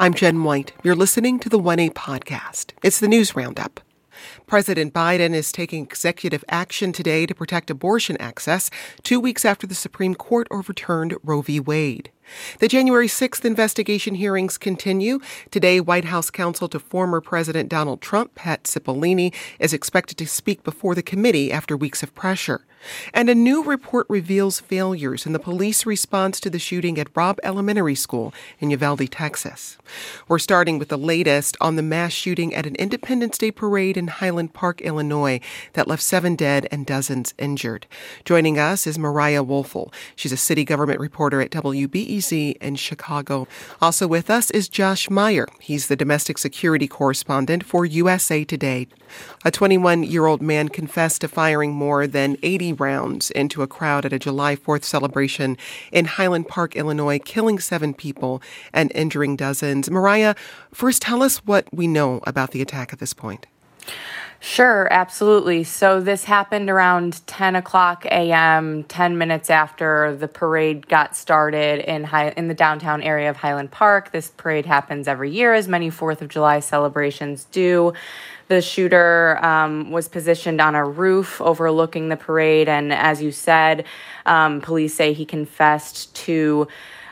I'm Jen White. You're listening to the 1A podcast. It's the news roundup. President Biden is taking executive action today to protect abortion access, two weeks after the Supreme Court overturned Roe v. Wade. The January 6th investigation hearings continue. Today, White House counsel to former President Donald Trump, Pat Cipollone, is expected to speak before the committee after weeks of pressure. And a new report reveals failures in the police response to the shooting at Robb Elementary School in Uvalde, Texas. We're starting with the latest on the mass shooting at an Independence Day parade in Highland Park, Illinois, that left seven dead and dozens injured. Joining us is Mariah Woelfel. She's a city government reporter at WBEZ in Chicago. Also with us is Josh Meyer. He's the domestic security correspondent for USA Today. A 21 year old man confessed to firing more than 80 rounds into a crowd at a July 4th celebration in Highland Park, Illinois, killing seven people and injuring dozens. Mariah, first tell us what we know about the attack at this point. Sure, absolutely. So this happened around 10 o'clock a.m., 10 minutes after the parade got started in High, in the downtown area of Highland Park. This parade happens every year, as many Fourth of July celebrations do. The shooter um, was positioned on a roof overlooking the parade, and as you said, um, police say he confessed to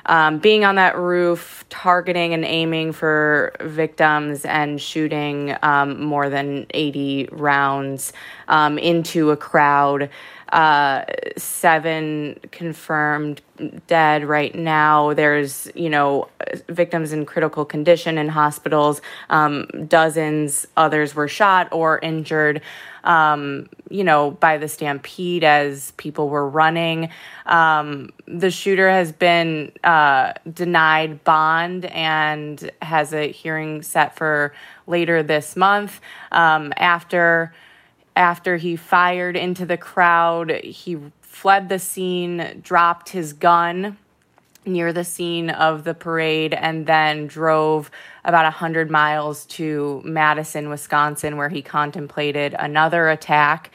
um, being on that roof, targeting and aiming for victims, and shooting um, more than 80 rounds um, into a crowd. Uh, seven confirmed dead right now. There's, you know, victims in critical condition in hospitals. Um, dozens others were shot or injured, um, you know, by the stampede as people were running. Um, the shooter has been uh, denied bond and has a hearing set for later this month um, after after he fired into the crowd, he fled the scene, dropped his gun near the scene of the parade, and then drove about 100 miles to Madison, Wisconsin, where he contemplated another attack,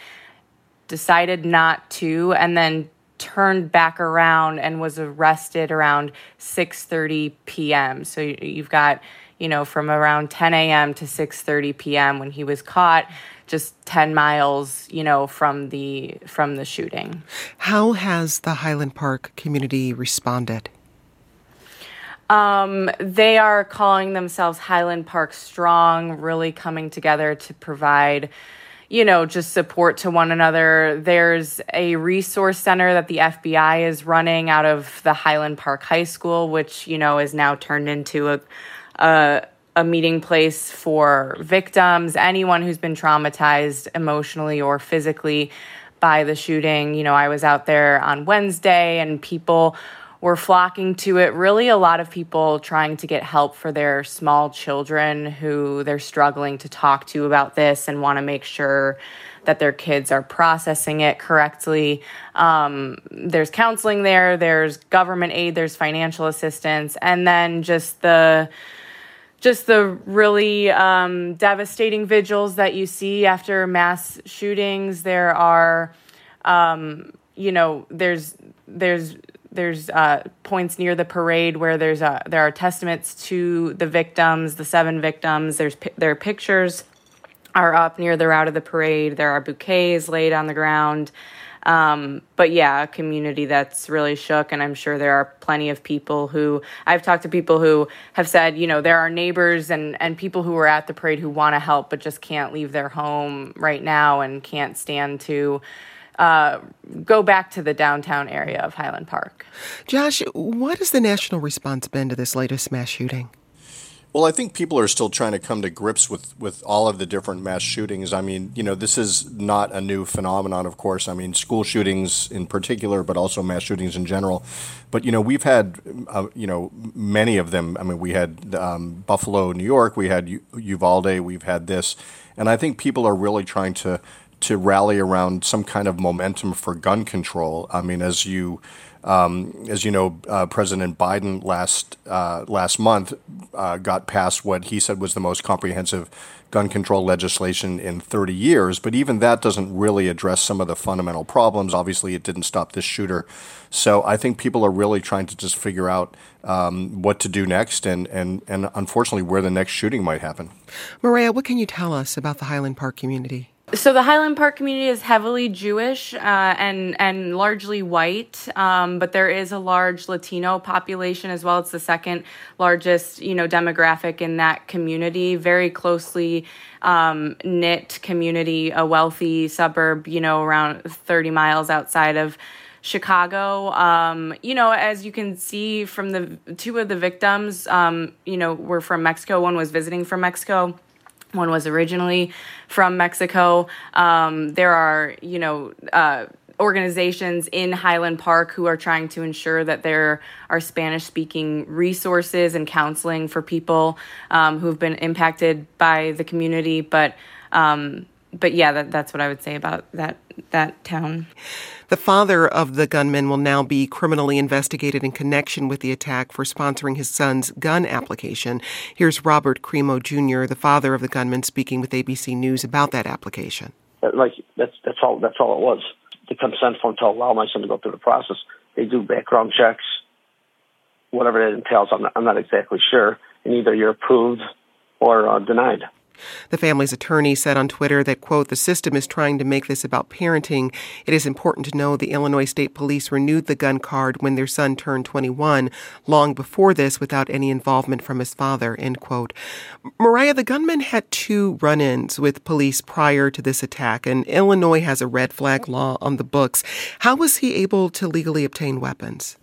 decided not to, and then turned back around and was arrested around 6:30 p.m. So you've got, you know, from around 10 a.m. to 6:30 p.m. when he was caught just 10 miles you know from the from the shooting how has the highland park community responded um, they are calling themselves highland park strong really coming together to provide you know just support to one another there's a resource center that the fbi is running out of the highland park high school which you know is now turned into a, a a meeting place for victims, anyone who's been traumatized emotionally or physically by the shooting. You know, I was out there on Wednesday and people were flocking to it. Really, a lot of people trying to get help for their small children who they're struggling to talk to about this and want to make sure that their kids are processing it correctly. Um, there's counseling there, there's government aid, there's financial assistance, and then just the just the really um, devastating vigils that you see after mass shootings. There are, um, you know, there's there's there's uh, points near the parade where there's a, there are testaments to the victims, the seven victims. There's their pictures are up near the route of the parade. There are bouquets laid on the ground. Um, but yeah, a community that's really shook. And I'm sure there are plenty of people who I've talked to people who have said, you know, there are neighbors and, and people who are at the parade who want to help but just can't leave their home right now and can't stand to. Uh, go back to the downtown area of Highland Park. Josh, what has the national response been to this latest mass shooting? Well, I think people are still trying to come to grips with, with all of the different mass shootings. I mean, you know, this is not a new phenomenon, of course. I mean, school shootings in particular, but also mass shootings in general. But, you know, we've had, uh, you know, many of them. I mean, we had um, Buffalo, New York, we had U- Uvalde, we've had this. And I think people are really trying to to rally around some kind of momentum for gun control. I mean, as you um, as you know, uh, President Biden last uh, last month uh, got passed what he said was the most comprehensive gun control legislation in 30 years. But even that doesn't really address some of the fundamental problems. Obviously, it didn't stop this shooter. So I think people are really trying to just figure out um, what to do next, and and and unfortunately, where the next shooting might happen. Maria, what can you tell us about the Highland Park community? So the Highland Park community is heavily Jewish uh, and and largely white, um, but there is a large Latino population as well. It's the second largest, you know, demographic in that community. Very closely um, knit community, a wealthy suburb, you know, around thirty miles outside of. Chicago. Um, you know, as you can see from the two of the victims, um, you know, were from Mexico. One was visiting from Mexico one was originally from Mexico. Um, there are, you know, uh, organizations in Highland Park who are trying to ensure that there are Spanish speaking resources and counseling for people um, who've been impacted by the community. But um, but yeah, that, that's what I would say about that that town. The father of the gunman will now be criminally investigated in connection with the attack for sponsoring his son's gun application. Here's Robert Crimo Jr., the father of the gunman, speaking with ABC News about that application. Uh, like that's that's all that's all it was. The consent form to allow my son to go through the process. They do background checks, whatever it entails. I'm not, I'm not exactly sure, and either you're approved or uh, denied. The family's attorney said on Twitter that, quote, the system is trying to make this about parenting. It is important to know the Illinois State Police renewed the gun card when their son turned 21, long before this, without any involvement from his father, end quote. Mariah, the gunman had two run ins with police prior to this attack, and Illinois has a red flag law on the books. How was he able to legally obtain weapons?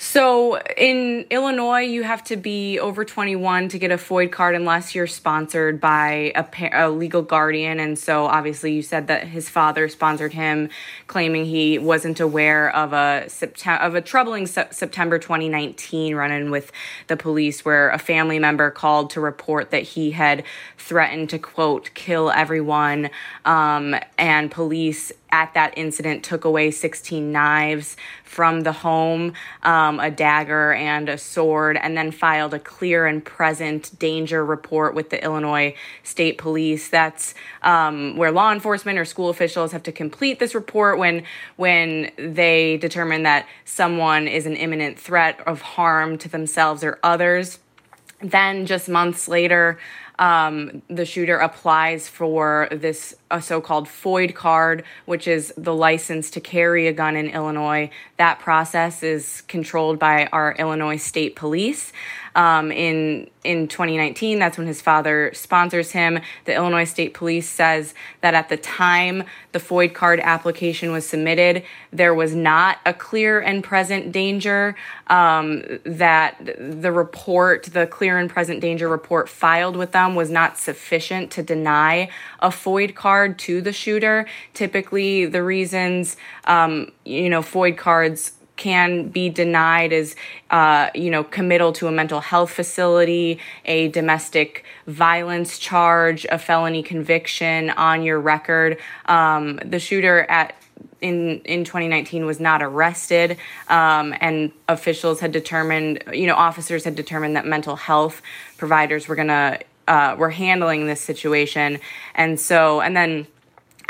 So in Illinois, you have to be over 21 to get a FOID card unless you're sponsored by a, a, legal guardian. And so obviously, you said that his father sponsored him, claiming he wasn't aware of a of a troubling se- September 2019 run-in with the police, where a family member called to report that he had threatened to quote kill everyone, um, and police at that incident took away 16 knives from the home, um, a dagger and a sword, and then filed a clear and present danger report with the Illinois State Police. That's um, where law enforcement or school officials have to complete this report when when they determine that someone is an imminent threat of harm to themselves or others. Then, just months later, um, the shooter applies for this a so-called FOID card, which is the license to carry a gun in Illinois. That process is controlled by our Illinois State Police. Um, in in 2019, that's when his father sponsors him. The Illinois State Police says that at the time the FOID card application was submitted, there was not a clear and present danger. Um, that the report, the clear and present danger report filed with them, was not sufficient to deny a FOID card to the shooter. Typically, the reasons, um, you know, FOID cards can be denied is, uh, you know, committal to a mental health facility, a domestic violence charge, a felony conviction on your record. Um, the shooter at in in 2019 was not arrested, um, and officials had determined, you know, officers had determined that mental health providers were gonna uh, were handling this situation, and so and then.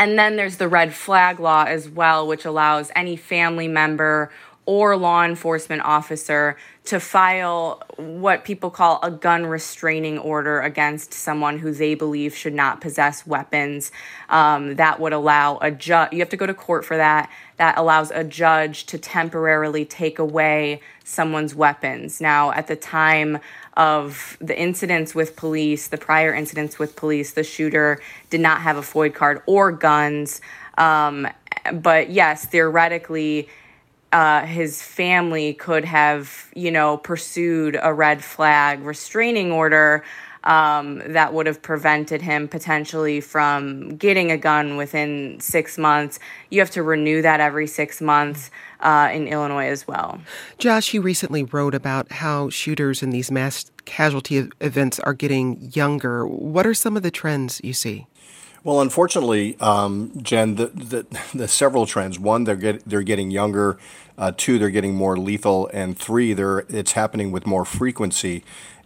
And then there's the red flag law as well, which allows any family member or law enforcement officer to file what people call a gun restraining order against someone who they believe should not possess weapons. Um, that would allow a judge, you have to go to court for that. That allows a judge to temporarily take away someone's weapons. Now, at the time of the incidents with police, the prior incidents with police, the shooter did not have a FOID card or guns. Um, but yes, theoretically, uh, his family could have, you know, pursued a red flag restraining order um, that would have prevented him potentially from getting a gun within six months. You have to renew that every six months uh, in Illinois as well. Josh, you recently wrote about how shooters in these mass casualty events are getting younger. What are some of the trends you see? Well, unfortunately, um, Jen, the, the, the several trends. One, they're get, they're getting younger. Uh, two, they're getting more lethal, and three, they're it's happening with more frequency.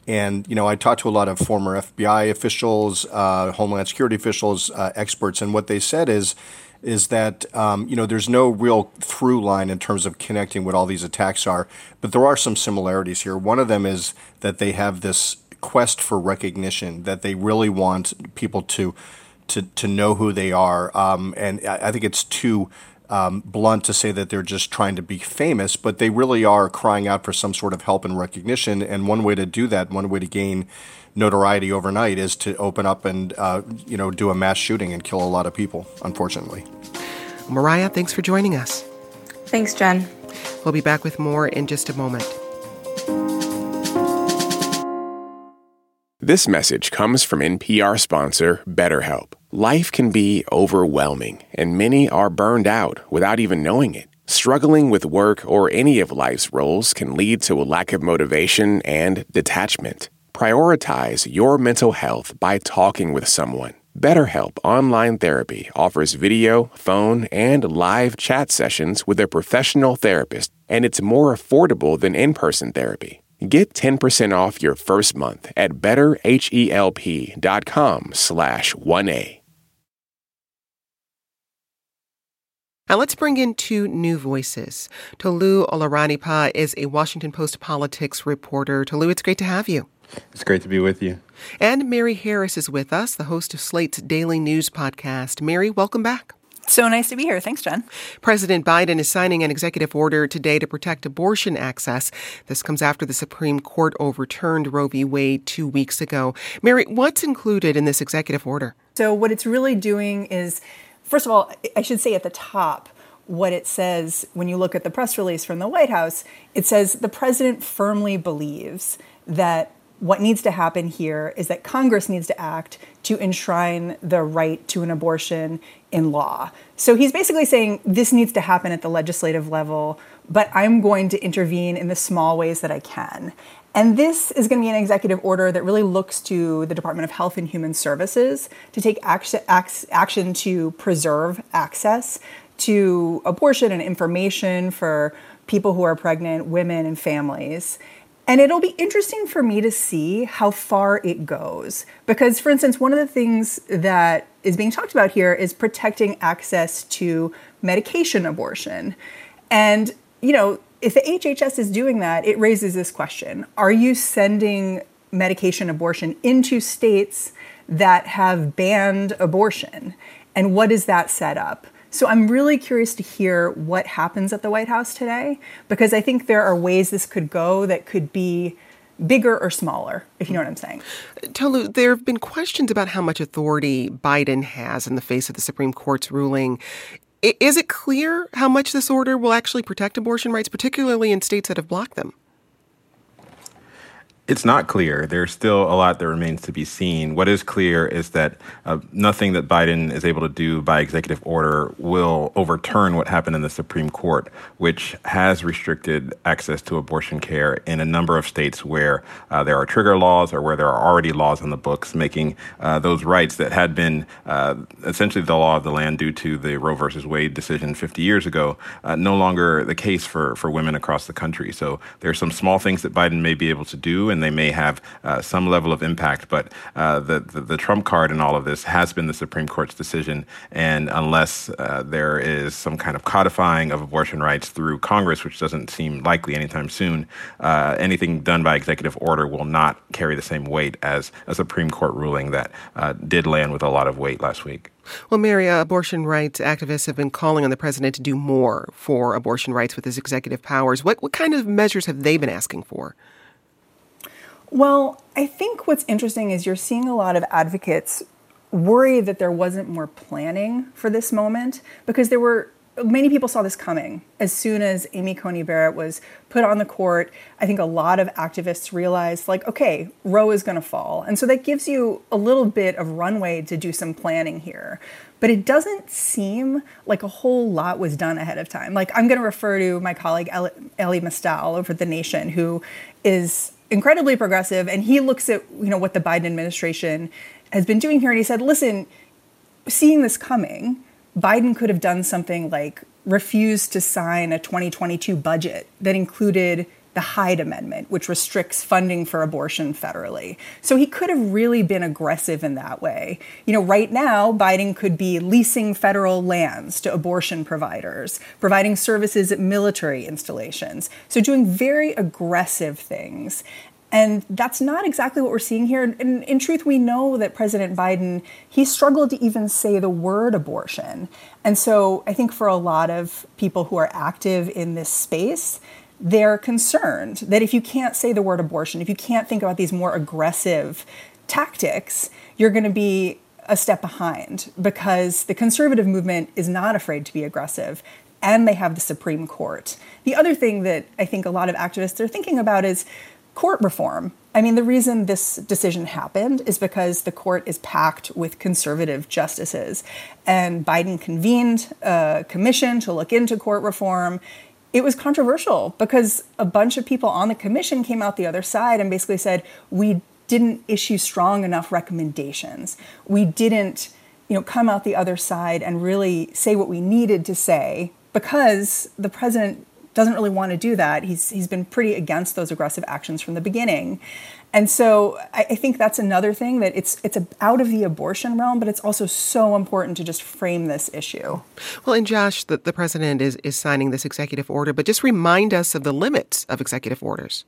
And you know, I talked to a lot of former FBI officials, uh, Homeland Security officials, uh, experts, and what they said is is that um, you know there's no real through line in terms of connecting what all these attacks are, but there are some similarities here. One of them is that they have this quest for recognition that they really want people to to to know who they are. Um, and I, I, think it's too um, blunt to say that they're just trying to be famous, but they really are crying out for some sort of help and recognition. And one way to do that, one way to gain notoriety overnight, is to open up and uh, you know do a mass shooting and kill a lot of people. Unfortunately, Mariah, thanks for joining us. Thanks, Jen. We'll be back with more in just a moment. This message comes from NPR sponsor BetterHelp. Life can be overwhelming, and many are burned out without even knowing it. Struggling with work or any of life's roles can lead to a lack of motivation and detachment. Prioritize your mental health by talking with someone. BetterHelp Online Therapy offers video, phone, and live chat sessions with a professional therapist, and it's more affordable than in person therapy. Get 10% off your first month at betterhelp.com slash 1A. Now let's bring in two new voices. Tolu Olorunnipa is a Washington Post politics reporter. Tolu, it's great to have you. It's great to be with you. And Mary Harris is with us, the host of Slate's daily news podcast. Mary, welcome back. So nice to be here. Thanks, Jen. President Biden is signing an executive order today to protect abortion access. This comes after the Supreme Court overturned Roe v. Wade two weeks ago. Mary, what's included in this executive order? So, what it's really doing is, first of all, I should say at the top, what it says when you look at the press release from the White House, it says the president firmly believes that what needs to happen here is that Congress needs to act to enshrine the right to an abortion in law. So he's basically saying this needs to happen at the legislative level, but I'm going to intervene in the small ways that I can. And this is going to be an executive order that really looks to the Department of Health and Human Services to take action, action to preserve access to abortion and information for people who are pregnant, women, and families. And it'll be interesting for me to see how far it goes. Because, for instance, one of the things that is being talked about here is protecting access to medication abortion. And, you know, if the HHS is doing that, it raises this question Are you sending medication abortion into states that have banned abortion? And what is that set up? So I'm really curious to hear what happens at the White House today because I think there are ways this could go that could be bigger or smaller, if you know what I'm saying. Tolu, there have been questions about how much authority Biden has in the face of the Supreme Court's ruling. Is it clear how much this order will actually protect abortion rights, particularly in states that have blocked them? It's not clear. There's still a lot that remains to be seen. What is clear is that uh, nothing that Biden is able to do by executive order will overturn what happened in the Supreme Court, which has restricted access to abortion care in a number of states where uh, there are trigger laws or where there are already laws on the books, making uh, those rights that had been uh, essentially the law of the land due to the Roe versus Wade decision 50 years ago uh, no longer the case for, for women across the country. So there are some small things that Biden may be able to do and they may have uh, some level of impact. But uh, the, the, the trump card in all of this has been the Supreme Court's decision, and unless uh, there is some kind of codifying of abortion rights through Congress, which doesn't seem likely anytime soon, uh, anything done by executive order will not carry the same weight as a Supreme Court ruling that uh, did land with a lot of weight last week. Well, Mary, uh, abortion rights activists have been calling on the president to do more for abortion rights with his executive powers. What, what kind of measures have they been asking for? Well, I think what's interesting is you're seeing a lot of advocates worry that there wasn't more planning for this moment because there were many people saw this coming as soon as Amy Coney Barrett was put on the court. I think a lot of activists realized, like, okay, Roe is going to fall. And so that gives you a little bit of runway to do some planning here. But it doesn't seem like a whole lot was done ahead of time. Like, I'm going to refer to my colleague Elie Mystal over at The Nation, who is incredibly progressive, and he looks at you know what the Biden administration has been doing here, and he said, "Listen, seeing this coming, Biden could have done something like refused to sign a 2022 budget that included the Hyde Amendment, which restricts funding for abortion federally. So he could have really been aggressive in that way. You know, right now, Biden could be leasing federal lands to abortion providers, providing services at military installations. So doing very aggressive things. And that's not exactly what we're seeing here. In, in truth, we know that President Biden, he struggled to even say the word abortion. And so I think for a lot of people who are active in this space, they're concerned that if you can't say the word abortion, if you can't think about these more aggressive tactics, you're going to be a step behind because the conservative movement is not afraid to be aggressive and they have the Supreme Court. The other thing that I think a lot of activists are thinking about is court reform. I mean, the reason this decision happened is because the court is packed with conservative justices. And Biden convened a commission to look into court reform. It was controversial because a bunch of people on the commission came out the other side and basically said, we didn't issue strong enough recommendations. We didn't, you know, come out the other side and really say what we needed to say because the president doesn't really want to do that. He's he's been pretty against those aggressive actions from the beginning. And so I, I, think that's another thing that it's it's out of the abortion realm, but it's also so important to just frame this issue. Well, and Josh, the, the president is is signing this executive order, but just remind us of the limits of executive orders.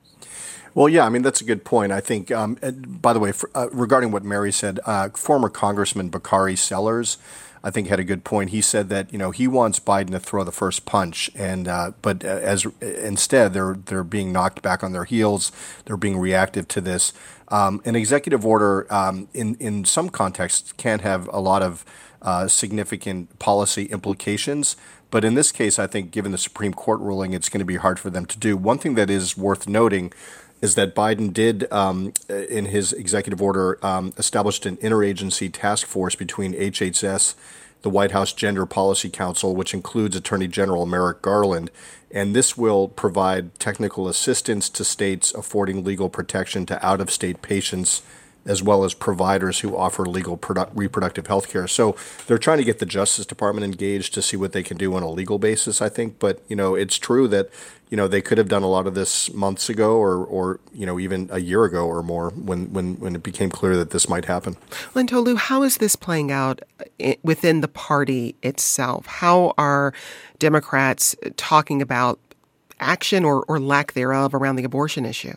Well, yeah, I mean that's a good point. I think, um, by the way, for, uh, regarding what Mary said, uh, former Congressman Bakari Sellers I think had a good point. He said that you know he wants Biden to throw the first punch, and uh, but uh, as instead they're they're being knocked back on their heels. They're being reactive to this. Um, an executive order um, in in some contexts can have a lot of uh, significant policy implications. But in this case, I think given the Supreme Court ruling, it's going to be hard for them to do. One thing that is worth noting is that Biden did, um, in his executive order, um, established an interagency task force between HHS, the White House Gender Policy Council, which includes Attorney General Merrick Garland. And this will provide technical assistance to states affording legal protection to out of state patients as well as providers who offer legal produ- reproductive health care. So they're trying to get the Justice Department engaged to see what they can do on a legal basis, I think. But, you know, it's true that, you know, they could have done a lot of this months ago or, or you know, even a year ago or more when, when, when it became clear that this might happen. Lynn Tolu, how is this playing out eh, within the party itself? How are Democrats talking about action or, or lack thereof around the abortion issue?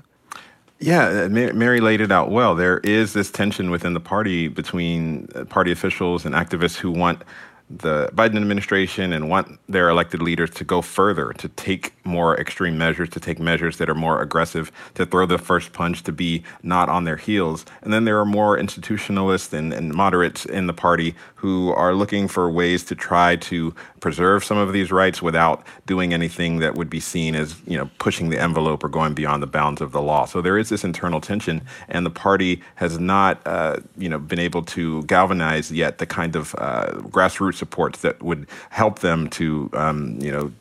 Yeah, uh, Mary laid it out well. There is this tension within the party between uh, party officials and activists who want the Biden administration and want their elected leaders to go further, to take more extreme measures, to take measures that are more aggressive, to throw the first punch, to be not on their heels. And then there are more institutionalists and, and moderates in the party who are looking for ways to try to preserve some of these rights without doing anything that would be seen as, you know, pushing the envelope or going beyond the bounds of the law. So there is this internal tension, and the party has not, uh, you know, been able to galvanize yet the kind of uh, grassroots supports that would help them to, um, you know,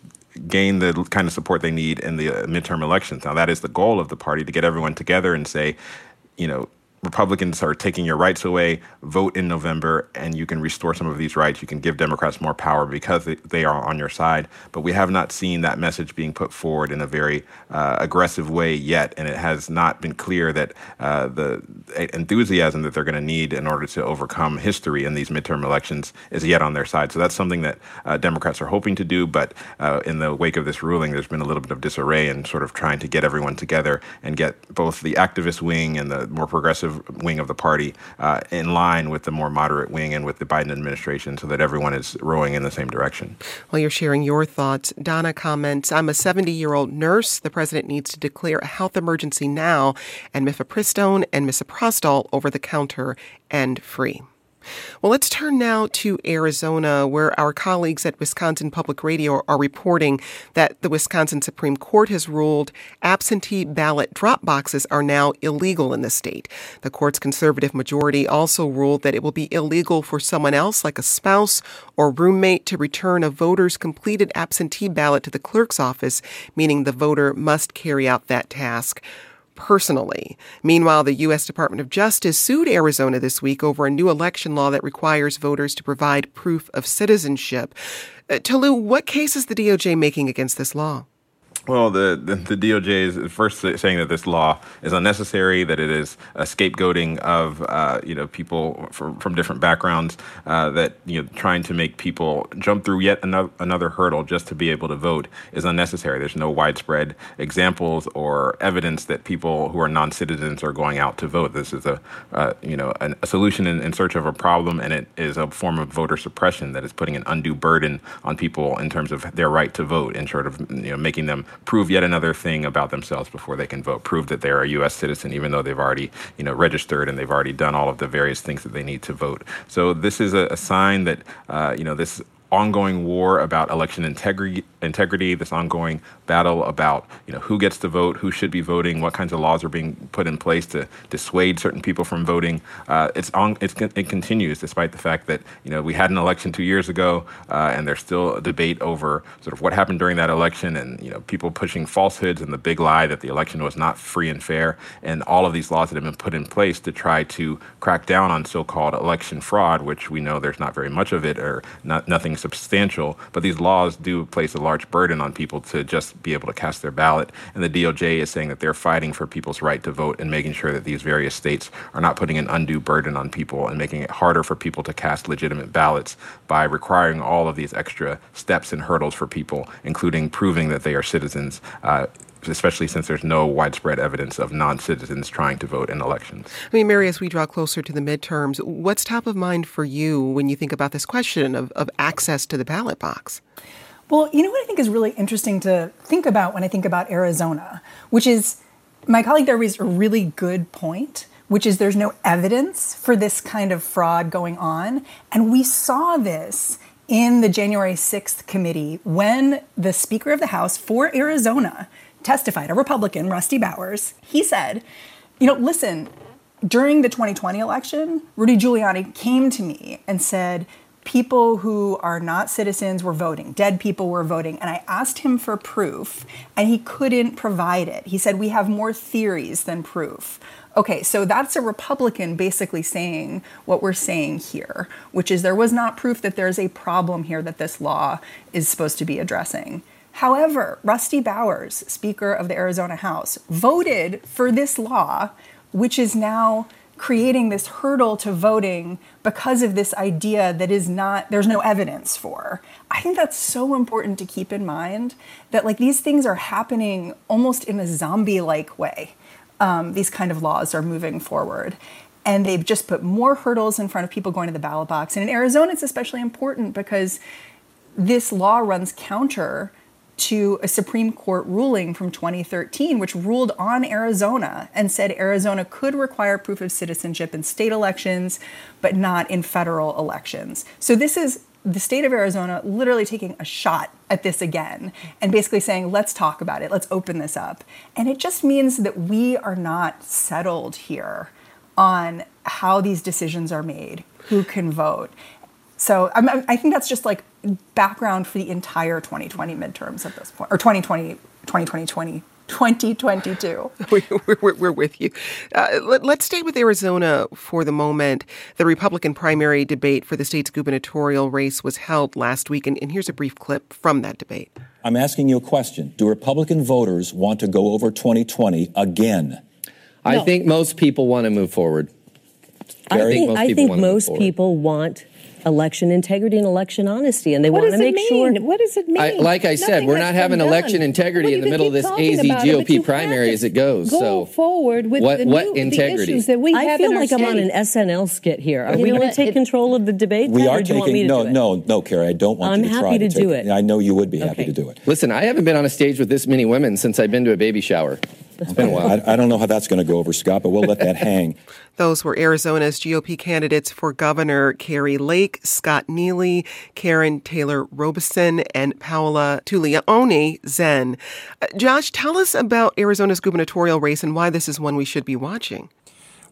gain the kind of support they need in the midterm elections. Now, that is the goal of the party to get everyone together and say, you know, Republicans are taking your rights away, vote in November, and you can restore some of these rights. You can give Democrats more power because they are on your side. But we have not seen that message being put forward in a very uh, aggressive way yet, and it has not been clear that uh, the enthusiasm that they're going to need in order to overcome history in these midterm elections is yet on their side. So that's something that uh, Democrats are hoping to do. But uh, in the wake of this ruling, there's been a little bit of disarray and sort of trying to get everyone together and get both the activist wing and the more progressive wing of the party uh, in line with the more moderate wing and with the Biden administration so that everyone is rowing in the same direction. Well, you're sharing your thoughts. Donna comments I'm a 70 year old nurse. The president needs to declare a health emergency now and mifepristone and misoprostol over the counter and free. Well, let's turn now to Arizona, where our colleagues at Wisconsin Public Radio are reporting that the Wisconsin Supreme Court has ruled absentee ballot drop boxes are now illegal in the state. The court's conservative majority also ruled that it will be illegal for someone else, like a spouse or roommate, to return a voter's completed absentee ballot to the clerk's office, meaning the voter must carry out that task personally. Meanwhile, the U.S. Department of Justice sued Arizona this week over a new election law that requires voters to provide proof of citizenship. Uh, Tolu, what case is the DOJ making against this law? Well, the, the, the, DOJ is first saying that this law is unnecessary, that it is a scapegoating of uh, you know people from, from different backgrounds, uh, that you know trying to make people jump through yet another, another hurdle just to be able to vote is unnecessary. There's no widespread examples or evidence that people who are non-citizens are going out to vote. This is a uh, you know an, a solution in, in search of a problem, and it is a form of voter suppression that is putting an undue burden on people in terms of their right to vote, and sort of you know making them prove yet another thing about themselves before they can vote. Prove that they're a U.S. citizen, even though they've already, you know, registered and they've already done all of the various things that they need to vote. So this is a, a sign that, uh, you know, this ongoing war about election integrity, integrity, this ongoing battle about you know who gets to vote, who should be voting, what kinds of laws are being put in place to dissuade certain people from voting. Uh, it's on. It's, it continues despite the fact that you know we had an election two years ago, uh, and there's still a debate over sort of what happened during that election, and you know people pushing falsehoods and the big lie that the election was not free and fair, and all of these laws that have been put in place to try to crack down on so-called election fraud, which we know there's not very much of it or not, nothing substantial, but these laws do place a large burden on people to just be able to cast their ballot. And the DOJ is saying that they're fighting for people's right to vote and making sure that these various states are not putting an undue burden on people and making it harder for people to cast legitimate ballots by requiring all of these extra steps and hurdles for people, including proving that they are citizens. Uh, especially since there's no widespread evidence of non citizens trying to vote in elections. I mean, Mary, as we draw closer to the midterms, what's top of mind for you when you think about this question of, of access to the ballot box? Well, you know what I think is really interesting to think about when I think about Arizona, which is my colleague there raised a really good point, which is there's no evidence for this kind of fraud going on. And we saw this in the January 6th committee when the Speaker of the House for Arizona testified, a Republican, Rusty Bowers, he said, you know, listen, during the 2020 election, Rudy Giuliani came to me and said, people who are not citizens were voting, dead people were voting. And I asked him for proof, and he couldn't provide it. He said, We have more theories than proof. Okay, so that's a Republican basically saying what we're saying here, which is there was not proof that there's a problem here that this law is supposed to be addressing. However, Rusty Bowers, Speaker of the Arizona House, voted for this law, which is now creating this hurdle to voting because of this idea that is not there's no evidence for. I think that's so important to keep in mind that like these things are happening almost in a zombie like way. Um, these kind of laws are moving forward. And they've just put more hurdles in front of people going to the ballot box. And in arizona it's especially important because this law runs counter to a Supreme Court ruling from 2013, which ruled on Arizona and said Arizona could require proof of citizenship in state elections, but not in federal elections. So this is the state of Arizona literally taking a shot at this again and basically saying, let's talk about it, let's open this up. And it just means that we are not settled here on how these decisions are made, who can vote. So I'm, i think that's just like background for the entire 2020 midterms at this point, or 2020, 2020, 2022. we're, we're, with you. Uh, let, us stay with Arizona for the moment. The Republican primary debate for the state's gubernatorial race was held last week, and, and here's a brief clip from that debate. I'm asking you a question. Do Republican voters want to go over 2020 again? I think most people want to move forward. I think, I think most people want election integrity and election honesty, and they want to make mean? sure. What does it mean? I, like I said, we're not having election integrity in the middle of this AZ GOP primary as it goes. Go so forward with what, the, what integrity? the issues that we I have feel in like our I'm on an SNL skit here. Are You we going to take It- control of the debate? We are or do you want me taking no, no, no, Kari. I don't want I'm you to happy try to to do it. it. I know you would be happy to do it. Listen, I haven't been on a stage with this many women since I've been to a baby shower. It's been a while. I, I don't know how that's going to go over, Scott, but we'll let that hang. Those were Arizona's GOP candidates for governor Kari Lake, Scott Neely, Karrin Taylor Robson, and Paola Tulliani Zen. Uh, Josh, tell us about Arizona's gubernatorial race and why this is one we should be watching.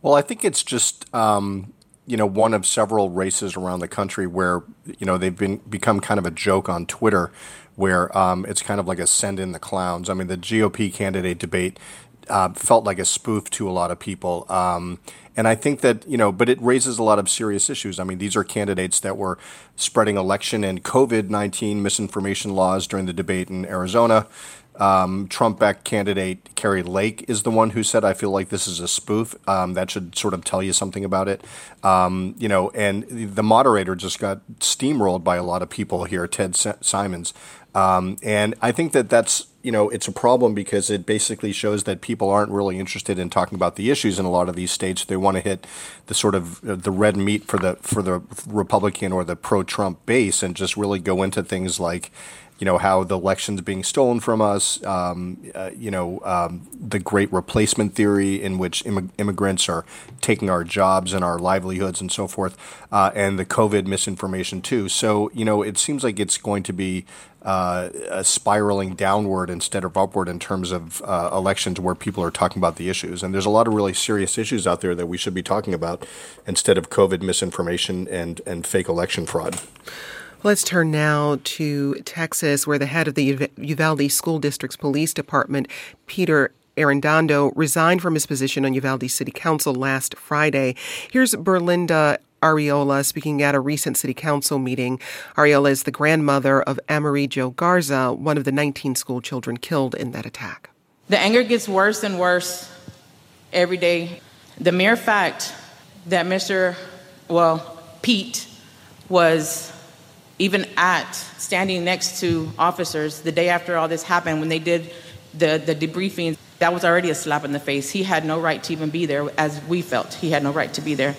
Well, I think it's just um, you know one of several races around the country where you know they've been become kind of a joke on Twitter, where um, it's kind of like a send in the clowns. I mean, the GOP candidate debate uh, felt like a spoof to a lot of people. Um, and I think that, you know, but it raises a lot of serious issues. I mean, these are candidates that were spreading election and COVID 19 misinformation laws during the debate in Arizona. Um, Trump backed candidate Kari Lake is the one who said, I feel like this is a spoof. Um, that should sort of tell you something about it. Um, you know, and the moderator just got steamrolled by a lot of people here, Ted Simons. Um, and I think that that's you know it's a problem because it basically shows that people aren't really interested in talking about the issues in a lot of these states. They want to hit the sort of uh, the red meat for the for the Republican or the pro-Trump base and just really go into things like you know how the election's being stolen from us, um, uh, you know um, the great replacement theory in which Im- immigrants are taking our jobs and our livelihoods and so forth, uh, and the COVID misinformation too. So you know it seems like it's going to be uh, spiraling downward instead of upward in terms of uh, elections where people are talking about the issues. And there's a lot of really serious issues out there that we should be talking about instead of COVID misinformation and, and fake election fraud. Let's turn now to Texas, where the head of the Uvalde School District's police department, Peter Arredondo, resigned from his position on Uvalde City Council last Friday. Here's Berlinda Arreola speaking at a recent city council meeting. Arreola is the grandmother of Amerie Jo Garza, one of the 19 school children killed in that attack. The anger gets worse and worse every day. The mere fact that Mr. Well, Pete was even at standing next to officers the day after all this happened when they did the, the debriefing, that was already a slap in the face. He had no right to even be there, as we felt. He had no right to be there.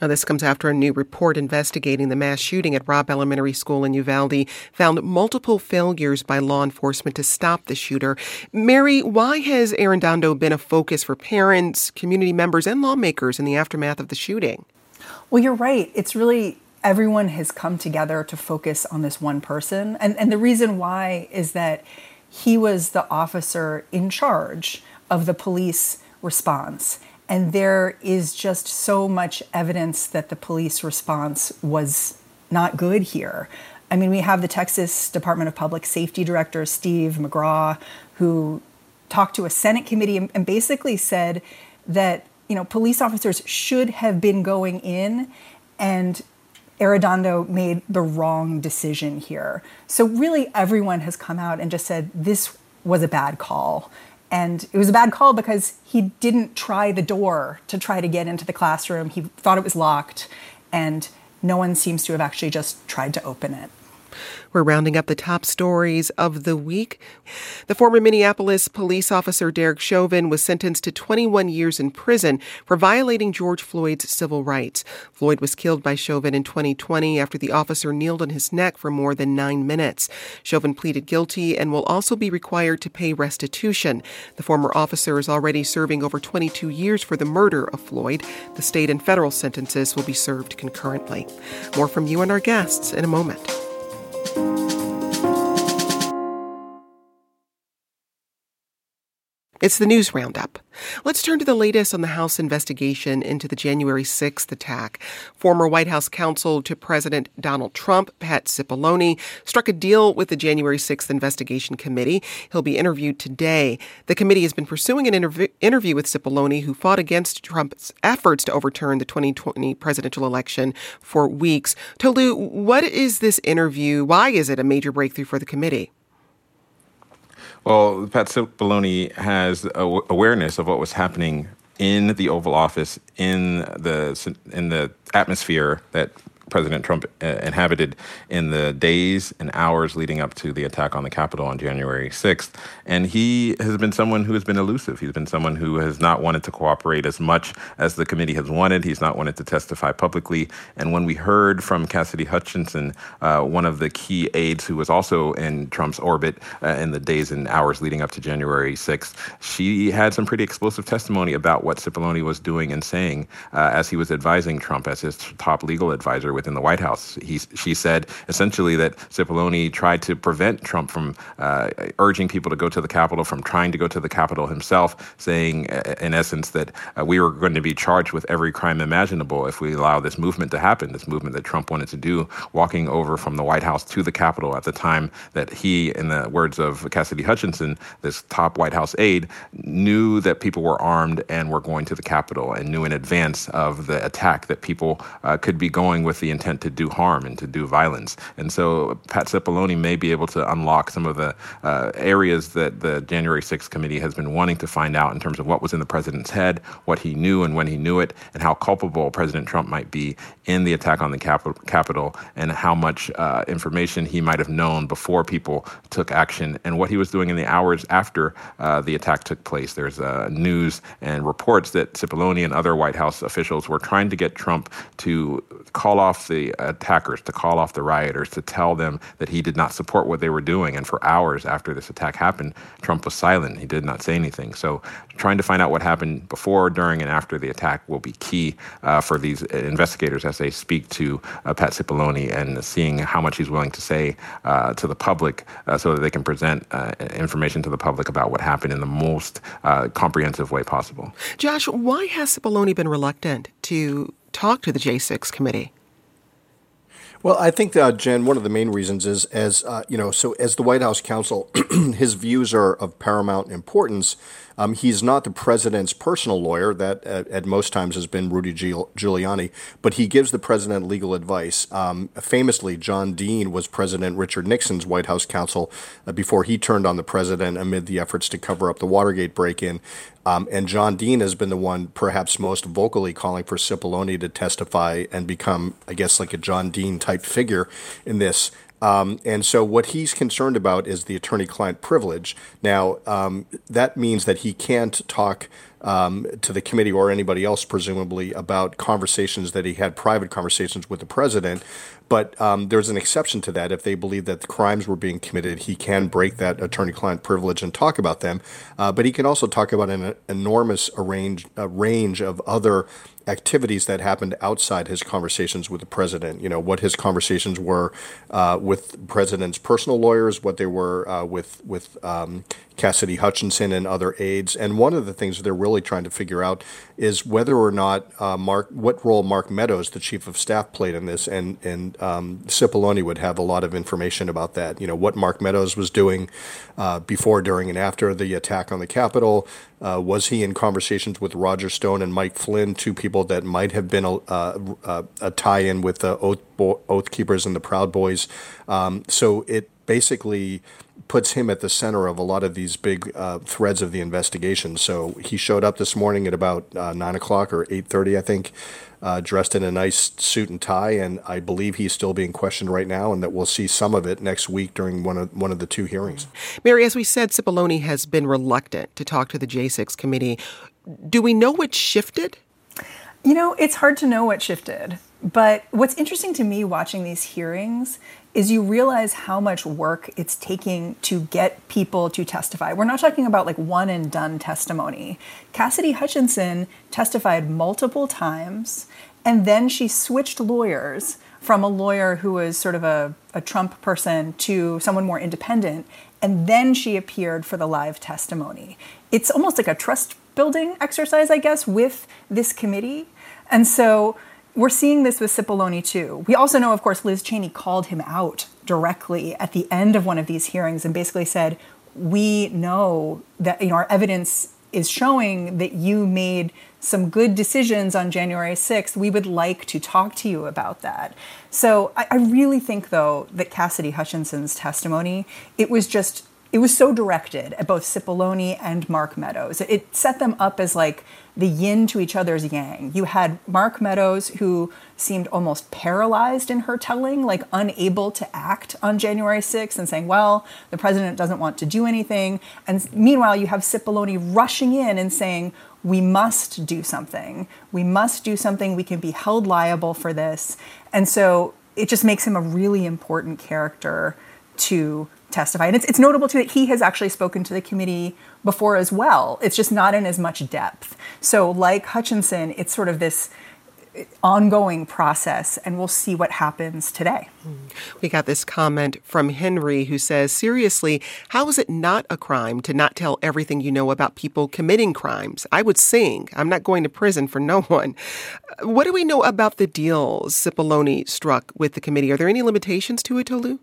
Now, this comes after a new report investigating the mass shooting at Robb Elementary School in Uvalde found multiple failures by law enforcement to stop the shooter. Mary, why has Arredondo been a focus for parents, community members, and lawmakers in the aftermath of the shooting? Well, you're right. It's really everyone has come together to focus on this one person. And, and the reason why is that he was the officer in charge of the police response. And there is just so much evidence that the police response was not good here. I mean, we have the Texas Department of Public Safety Director, Steve McCraw, who talked to a Senate committee and basically said that, you know, police officers should have been going in and Arredondo made the wrong decision here. So, really, everyone has come out and just said this was a bad call. And it was a bad call because he didn't try the door to try to get into the classroom. He thought it was locked, and no one seems to have actually just tried to open it. We're rounding up the top stories of the week. The former Minneapolis police officer Derek Chauvin was sentenced to 21 years in prison for violating George Floyd's civil rights. Floyd was killed by Chauvin in 2020 after the officer kneeled on his neck for more than nine minutes. Chauvin pleaded guilty and will also be required to pay restitution. The former officer is already serving over 22 years for the murder of Floyd. The state and federal sentences will be served concurrently. More from you and our guests in a moment. It's the news roundup. Let's turn to the latest on the House investigation into the January 6th attack. Former White House counsel to President Donald Trump, Pat Cipollone, struck a deal with the January 6th investigation committee. He'll be interviewed today. The committee has been pursuing an interv- interview with Cipollone, who fought against Trump's efforts to overturn the 2020 presidential election for weeks. Tolu, what is this interview? Why is it a major breakthrough for the committee? Well, Pat Cipollone has awareness of what was happening in the Oval Office, in the in the atmosphere that President Trump uh, inhabited in the days and hours leading up to the attack on the Capitol on January 6th. And he has been someone who has been elusive. He's been someone who has not wanted to cooperate as much as the committee has wanted. He's not wanted to testify publicly. And when we heard from Cassidy Hutchinson, uh, one of the key aides who was also in Trump's orbit uh, in the days and hours leading up to January 6th, she had some pretty explosive testimony about what Cipollone was doing and saying uh, as he was advising Trump as his top legal advisor within the White House. He, she said essentially that Cipollone tried to prevent Trump from uh, urging people to go to the Capitol, from trying to go to the Capitol himself, saying uh, in essence that uh, we were going to be charged with every crime imaginable if we allow this movement to happen, this movement that Trump wanted to do, walking over from the White House to the Capitol at the time that he, in the words of Cassidy Hutchinson, this top White House aide, knew that people were armed and were going to the Capitol and knew in advance of the attack that people uh, could be going with the intent to do harm and to do violence. And so Pat Cipollone may be able to unlock some of the uh, areas that the January 6th committee has been wanting to find out in terms of what was in the president's head, what he knew and when he knew it, and how culpable President Trump might be in the attack on the Capitol, and how much uh, information he might have known before people took action and what he was doing in the hours after uh, the attack took place. There's uh, news and reports that Cipollone and other White House officials were trying to get Trump to call off the attackers, to call off the rioters, to tell them that he did not support what they were doing. And for hours after this attack happened, Trump was silent. He did not say anything. So trying to find out what happened before, during, and after the attack will be key uh, for these investigators as they speak to uh, Pat Cipollone and seeing how much he's willing to say uh, to the public uh, so that they can present uh, information to the public about what happened in the most uh, comprehensive way possible. Josh, why has Cipollone been reluctant to talk to the J6 committee? Well, I think, uh, Jen, one of the main reasons is as uh, you know, so as the White House counsel, his views are of paramount importance. Um, he's not the president's personal lawyer, that at, at, most times has been Rudy Giuliani, but he gives the president legal advice. Um, famously, John Dean was President Richard Nixon's White House counsel uh, before he turned on the president amid the efforts to cover up the Watergate break in. Um, and John Dean has been the one perhaps most vocally calling for Cipollone to testify and become, I guess, like a John Dean type figure in this. Um, and so, what he's concerned about is the attorney client privilege. Now, um, that means that he can't talk um, to the committee or anybody else, presumably, about conversations that he had, private conversations with the president. But um, there's an exception to that. If they believe that the crimes were being committed, he can break that attorney client privilege and talk about them. Uh, but he can also talk about an enormous range, range of other activities that happened outside his conversations with the president. You know, what his conversations were uh, with president's personal lawyers, what they were uh, with, with um, Cassidy Hutchinson and other aides. And one of the things they're really trying to figure out is whether or not uh, Mark, what role Mark Meadows, the chief of staff, played in this. And and um, Cipollone would have a lot of information about that. You know what Mark Meadows was doing uh, before, during, and after the attack on the Capitol. Uh, was he in conversations with Roger Stone and Mike Flynn, two people that might have been a, a, a tie-in with the Oath, Oath Keepers and the Proud Boys? Um, so it basically puts him at the center of a lot of these big uh, threads of the investigation. So he showed up this morning at about uh, nine o'clock or eight thirty, I think, uh, dressed in a nice suit and tie, and I believe he's still being questioned right now, and that we'll see some of it next week during one of one of the two hearings. Mary, as we said, Cipollone has been reluctant to talk to the J6 committee. Do we know what shifted? You know, it's hard to know what shifted. But what's interesting to me watching these hearings is you realize how much work it's taking to get people to testify. We're not talking about like one and done testimony. Cassidy Hutchinson testified multiple times, and then she switched lawyers from a lawyer who was sort of a, a Trump person to someone more independent, and then she appeared for the live testimony. It's almost like a trust building exercise, I guess, with this committee. And so we're seeing this with Cipollone too. We also know, of course, Liz Cheney called him out directly at the end of one of these hearings and basically said, "We know that you know our evidence is showing that you made some good decisions on January 6th. We would like to talk to you about that." So I, I really think, though, that Cassidy Hutchinson's testimony it was just it was so directed at both Cipollone and Mark Meadows. It set them up as like the yin to each other's yang. You had Mark Meadows, who seemed almost paralyzed in her telling, like unable to act on January 6th and saying, well, the president doesn't want to do anything. And meanwhile, you have Cipollone rushing in and saying, we must do something. We must do something. We can be held liable for this. And so it just makes him a really important character to testify. And it's, it's notable too that he has actually spoken to the committee before as well. It's just not in as much depth. So, like Hutchinson, it's sort of this eh, ongoing process, and we'll see what happens today. We got this comment from Henry who says, Seriously, how is it not a crime to not tell everything you know about people committing crimes? I would sing. I'm not going to prison for no one. What do we know about the deals Cipollone struck with the committee? Are there any limitations to it, Tolu?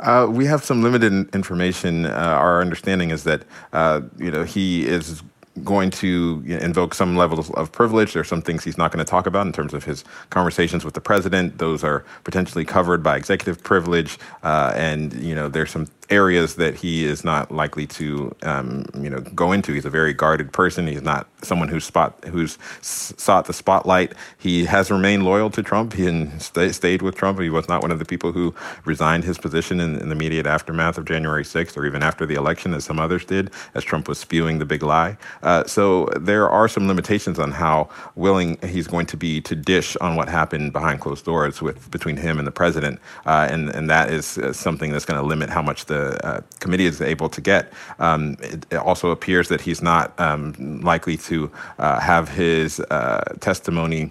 Uh, we have some limited information. Uh, our understanding is that uh, you know he is going to invoke some levels of privilege. There are some things he's not going to talk about in terms of his conversations with the president. Those are potentially covered by executive privilege, uh, and you know there's some areas that he is not likely to, um, you know, go into. He's a very guarded person. He's not someone who's spot who's sought the spotlight. He has remained loyal to Trump. He st- stayed with Trump. He was not one of the people who resigned his position in, in, the immediate aftermath of January 6th or even after the election, as some others did, as Trump was spewing the big lie. Uh, so there are some limitations on how willing he's going to be to dish on what happened behind closed doors with between him and the president, uh, and and that is uh, something that's going to limit how much the uh, committee is able to get. Um, it, it, also appears that he's not um, likely to uh, have his uh, testimony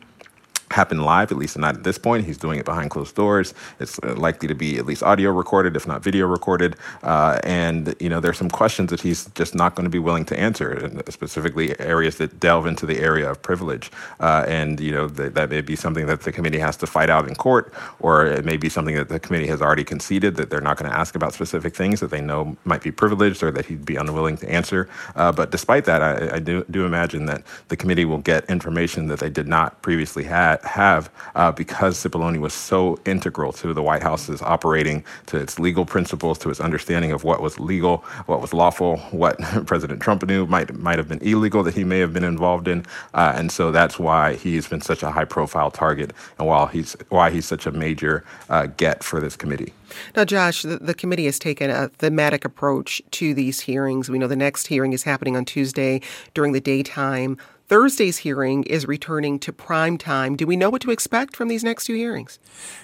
happen live, at least not at this point. He's doing it behind closed doors. It's uh, likely to be at least audio recorded, if not video recorded. Uh, and, you know, there's some questions that he's just not going to be willing to answer, specifically areas that delve into the area of privilege. Uh, and, you know, th- that may be something that the committee has to fight out in court, or it may be something that the committee has already conceded that they're not going to ask about specific things that they know might be privileged or that he'd be unwilling to answer. Uh, but despite that, I, I do, do imagine that the committee will get information that they did not previously have have uh, because Cipollone was so integral to the White House's operating, to its legal principles, to its understanding of what was legal, what was lawful, what President Trump knew might might have been illegal that he may have been involved in, uh, and so that's why he's been such a high-profile target, and while he's why he's such a major uh, get for this committee. Now, Josh, the, the, committee has taken a thematic approach to these hearings. We know the next hearing is happening on Tuesday during the daytime. Thursday's hearing is returning to prime time. Do we know what to expect from these next two hearings?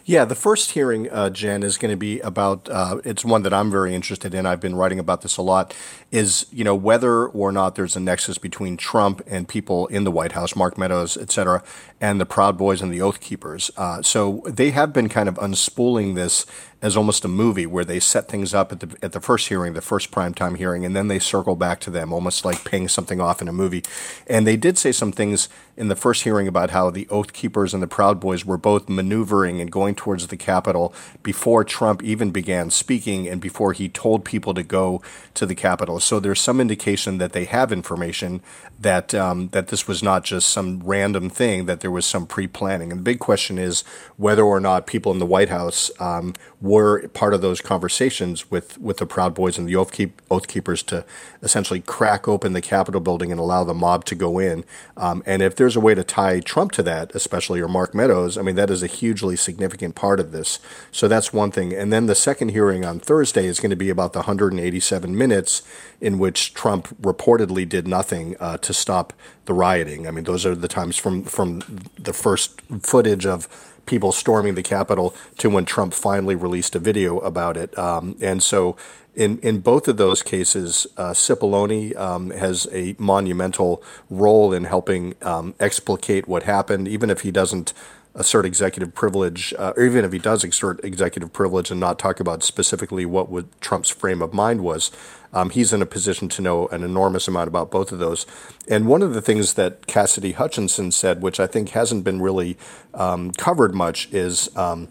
Yeah, the first hearing, uh, Jen, is going to be about. Uh, it's one that I'm very interested in. I've been writing about this a lot. Is you know whether or not there's a nexus between Trump and people in the White House, Mark Meadows, et cetera, and the Proud Boys and the Oath Keepers. Uh, so they have been kind of unspooling this as almost a movie where they set things up at the at the first hearing, the first primetime hearing, and then they circle back to them, almost like paying something off in a movie. And they did say some things in the first hearing about how the Oath Keepers and the Proud Boys were both maneuvering and going towards the Capitol before Trump even began speaking and before he told people to go to the Capitol. So there's some indication that they have information that um, that this was not just some random thing, that there was some pre-planning. And the big question is whether or not people in the White House um, were part of those conversations with with the Proud Boys and the Oath, Keep, Oath Keepers to essentially crack open the Capitol building and allow the mob to go in. Um, and if there's a way to tie Trump to that, especially or Mark Meadows, I mean that is a hugely significant part of this. So that's one thing. And then the second hearing on Thursday is going to be about the 187 minutes in which Trump reportedly did nothing uh, to stop the rioting. I mean, those are the times from from the first footage of people storming the Capitol to when Trump finally released a video about it. Um, and so, in in both of those cases, uh, Cipollone um, has a monumental role in helping um, explicate what happened, even if he doesn't assert executive privilege, uh, or even if he does assert executive privilege and not talk about specifically what would Trump's frame of mind was, um, he's in a position to know an enormous amount about both of those. And one of the things that Cassidy Hutchinson said, which I think hasn't been really um, covered much, is um,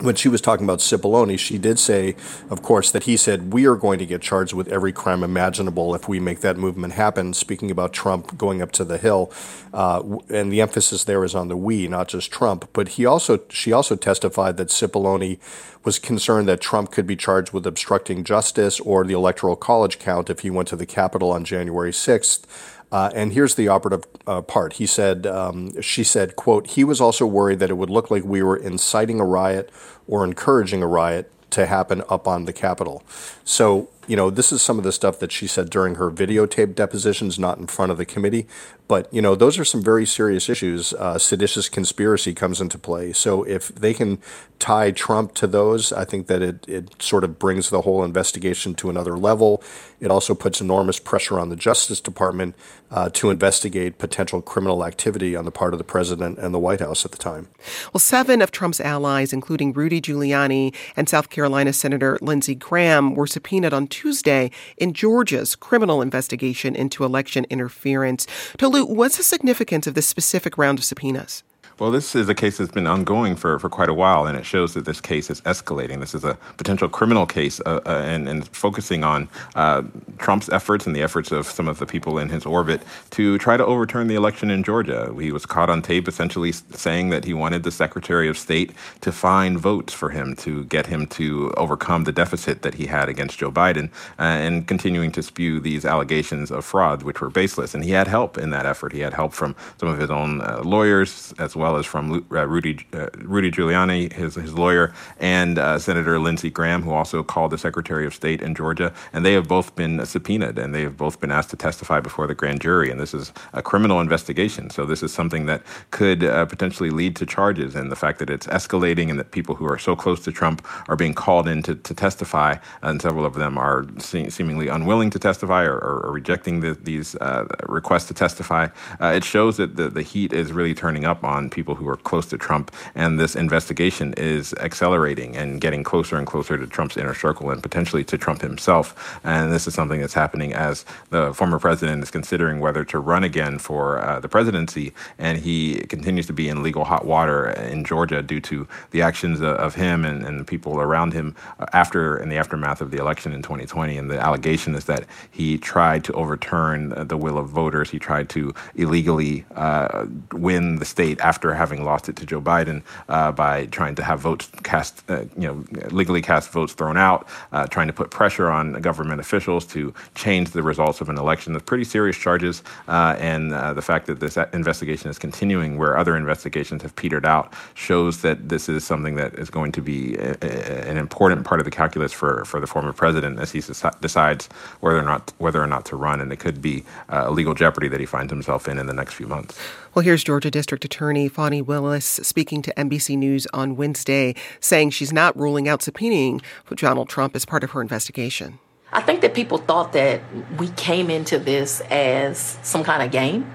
when she was talking about Cipollone, she did say, of course, that he said, We are going to get charged with every crime imaginable if we make that movement happen. Speaking about Trump going up to the Hill. Uh, and the emphasis there is on the we, not just Trump. But he also, she also testified that Cipollone was concerned that Trump could be charged with obstructing justice or the electoral college count if he went to the Capitol on January 6th. Uh, and here's the operative uh, part. He said, um, she said, quote, he was also worried that it would look like we were inciting a riot or encouraging a riot to happen up on the Capitol. So you know, this is some of the stuff that she said during her videotape depositions, not in front of the committee. But, you know, those are some very serious issues. Uh, seditious conspiracy comes into play. So if they can tie Trump to those, I think that it, it sort of brings the whole investigation to another level. It also puts enormous pressure on the Justice Department uh, to investigate potential criminal activity on the part of the president and the White House at the time. Well, seven of Trump's allies, including Rudy Giuliani and South Carolina Senator Lindsey Graham, were subpoenaed on Tuesday in Georgia's criminal investigation into election interference. Tolu, what's the significance of this specific round of subpoenas? Well, this is a case that's been ongoing for, for quite a while, and it shows that this case is escalating. This is a potential criminal case, uh, uh, and, and focusing on uh, Trump's efforts and the efforts of some of the people in his orbit to try to overturn the election in Georgia. He was caught on tape essentially saying that he wanted the Secretary of State to find votes for him to get him to overcome the deficit that he had against Joe Biden, uh, and continuing to spew these allegations of fraud, which were baseless. And he had help in that effort. He had help from some of his own uh, lawyers as well well as from uh, Rudy uh, Rudy Giuliani, his his lawyer, and uh, Senator Lindsey Graham, who also called the Secretary of State in Georgia, and they have both been subpoenaed and they have both been asked to testify before the grand jury. And this is a criminal investigation, so this is something that could potentially lead to charges. And the fact that it's escalating and that people who are so close to Trump are being called in to, to testify, and several of them are se- seemingly unwilling to testify or, or, or rejecting the, these uh, requests to testify, uh, it shows that the, the heat is really turning up on people who are close to Trump, and this investigation is accelerating and getting closer and closer to Trump's inner circle and potentially to Trump himself. And this is something that's happening as the former president is considering whether to run again for uh, the presidency, and he continues to be in legal hot water in Georgia due to the actions of him and, and the people around him uh, after in the aftermath of the election in 2020. And the allegation is that he tried to overturn the will of voters. He tried to illegally uh, win the state after after having lost it to Joe Biden uh, by trying to have votes cast, uh, you know, legally cast votes thrown out, uh, trying to put pressure on government officials to change the results of an election. That's pretty serious charges, uh, and uh, the fact that this investigation is continuing, where other investigations have petered out, shows that this is something that is going to be a, a, an important part of the calculus for, for the former president as he decides whether or not whether or not to run, and it could be uh, a legal jeopardy that he finds himself in in the next few months. Well, here's Georgia District Attorney Fani Willis speaking to NBC News on Wednesday, saying she's not ruling out subpoenaing Donald Trump as part of her investigation. I think that people thought that we came into this as some kind of game.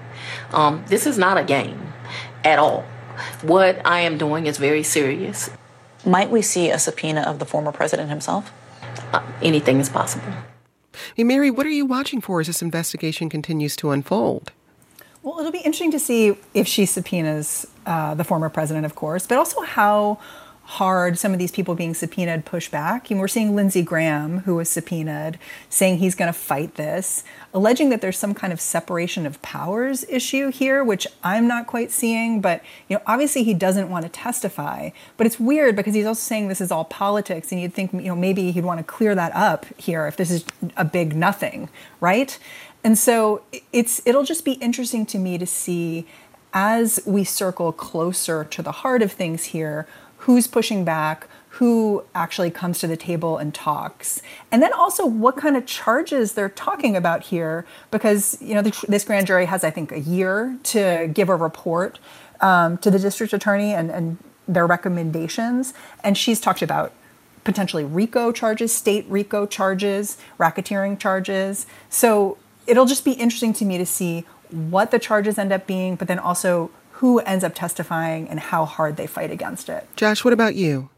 Um, this is not a game at all. What I am doing is very serious. Might we see a subpoena of the former president himself? Uh, anything is possible. Hey, Mary, what are you watching for as this investigation continues to unfold? Well, it'll be interesting to see if she subpoenas uh, the former president, of course, but also how hard some of these people being subpoenaed push back. we're seeing Lindsey Graham, who was subpoenaed, saying he's going to fight this, alleging that there's some kind of separation of powers issue here, which I'm not quite seeing. But you know, obviously he doesn't want to testify. But it's weird because he's also saying this is all politics, and you'd think you know maybe he'd want to clear that up here if this is a big nothing, right? And so it's it'll just be interesting to me to see as we circle closer to the heart of things here, who's pushing back, who actually comes to the table and talks, and then also what kind of charges they're talking about here, because you know this grand jury has I think a year to give a report um, to the district attorney and, and their recommendations, and she's talked about potentially RICO charges, state RICO charges, racketeering charges. So it'll just be interesting to me to see what the charges end up being, but then also who ends up testifying and how hard they fight against it. Josh, what about you?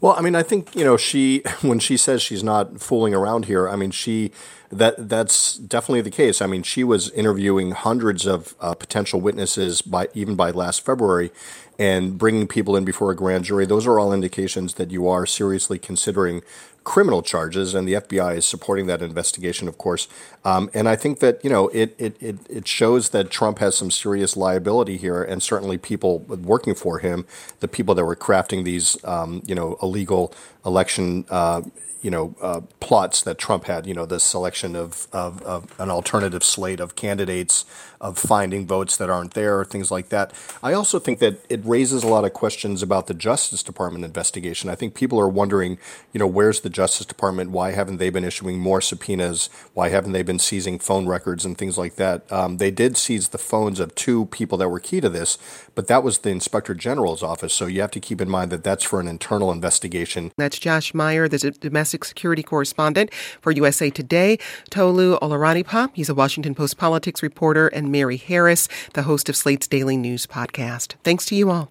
Well, I mean, I think you know she when she says she's not fooling around here. I mean, she that that's definitely the case. I mean, she was interviewing hundreds of uh, potential witnesses by even by last February, and bringing people in before a grand jury. Those are all indications that you are seriously considering criminal charges, and the FBI is supporting that investigation, of course. Um, and I think that you know it, it it it shows that Trump has some serious liability here, and certainly people working for him, the people that were crafting these um, you know illegal election uh, you know, uh, plots that Trump had, you know, the selection of, of, of, an alternative slate of candidates, of finding votes that aren't there, or things like that. I also think that it raises a lot of questions about the Justice Department investigation. I think people are wondering, you know, where's the Justice Department? Why haven't they been issuing more subpoenas? Why haven't they been seizing phone records and things like that? Um, they did seize the phones of two people that were key to this, but that was the Inspector General's office. So you have to keep in mind that that's for an internal investigation. That's Josh Meyer, the domestic security correspondent for USA Today, Tolu Olorunnipa. He's a Washington Post politics reporter, and Mary Harris, the host of Slate's daily news podcast. Thanks to you all.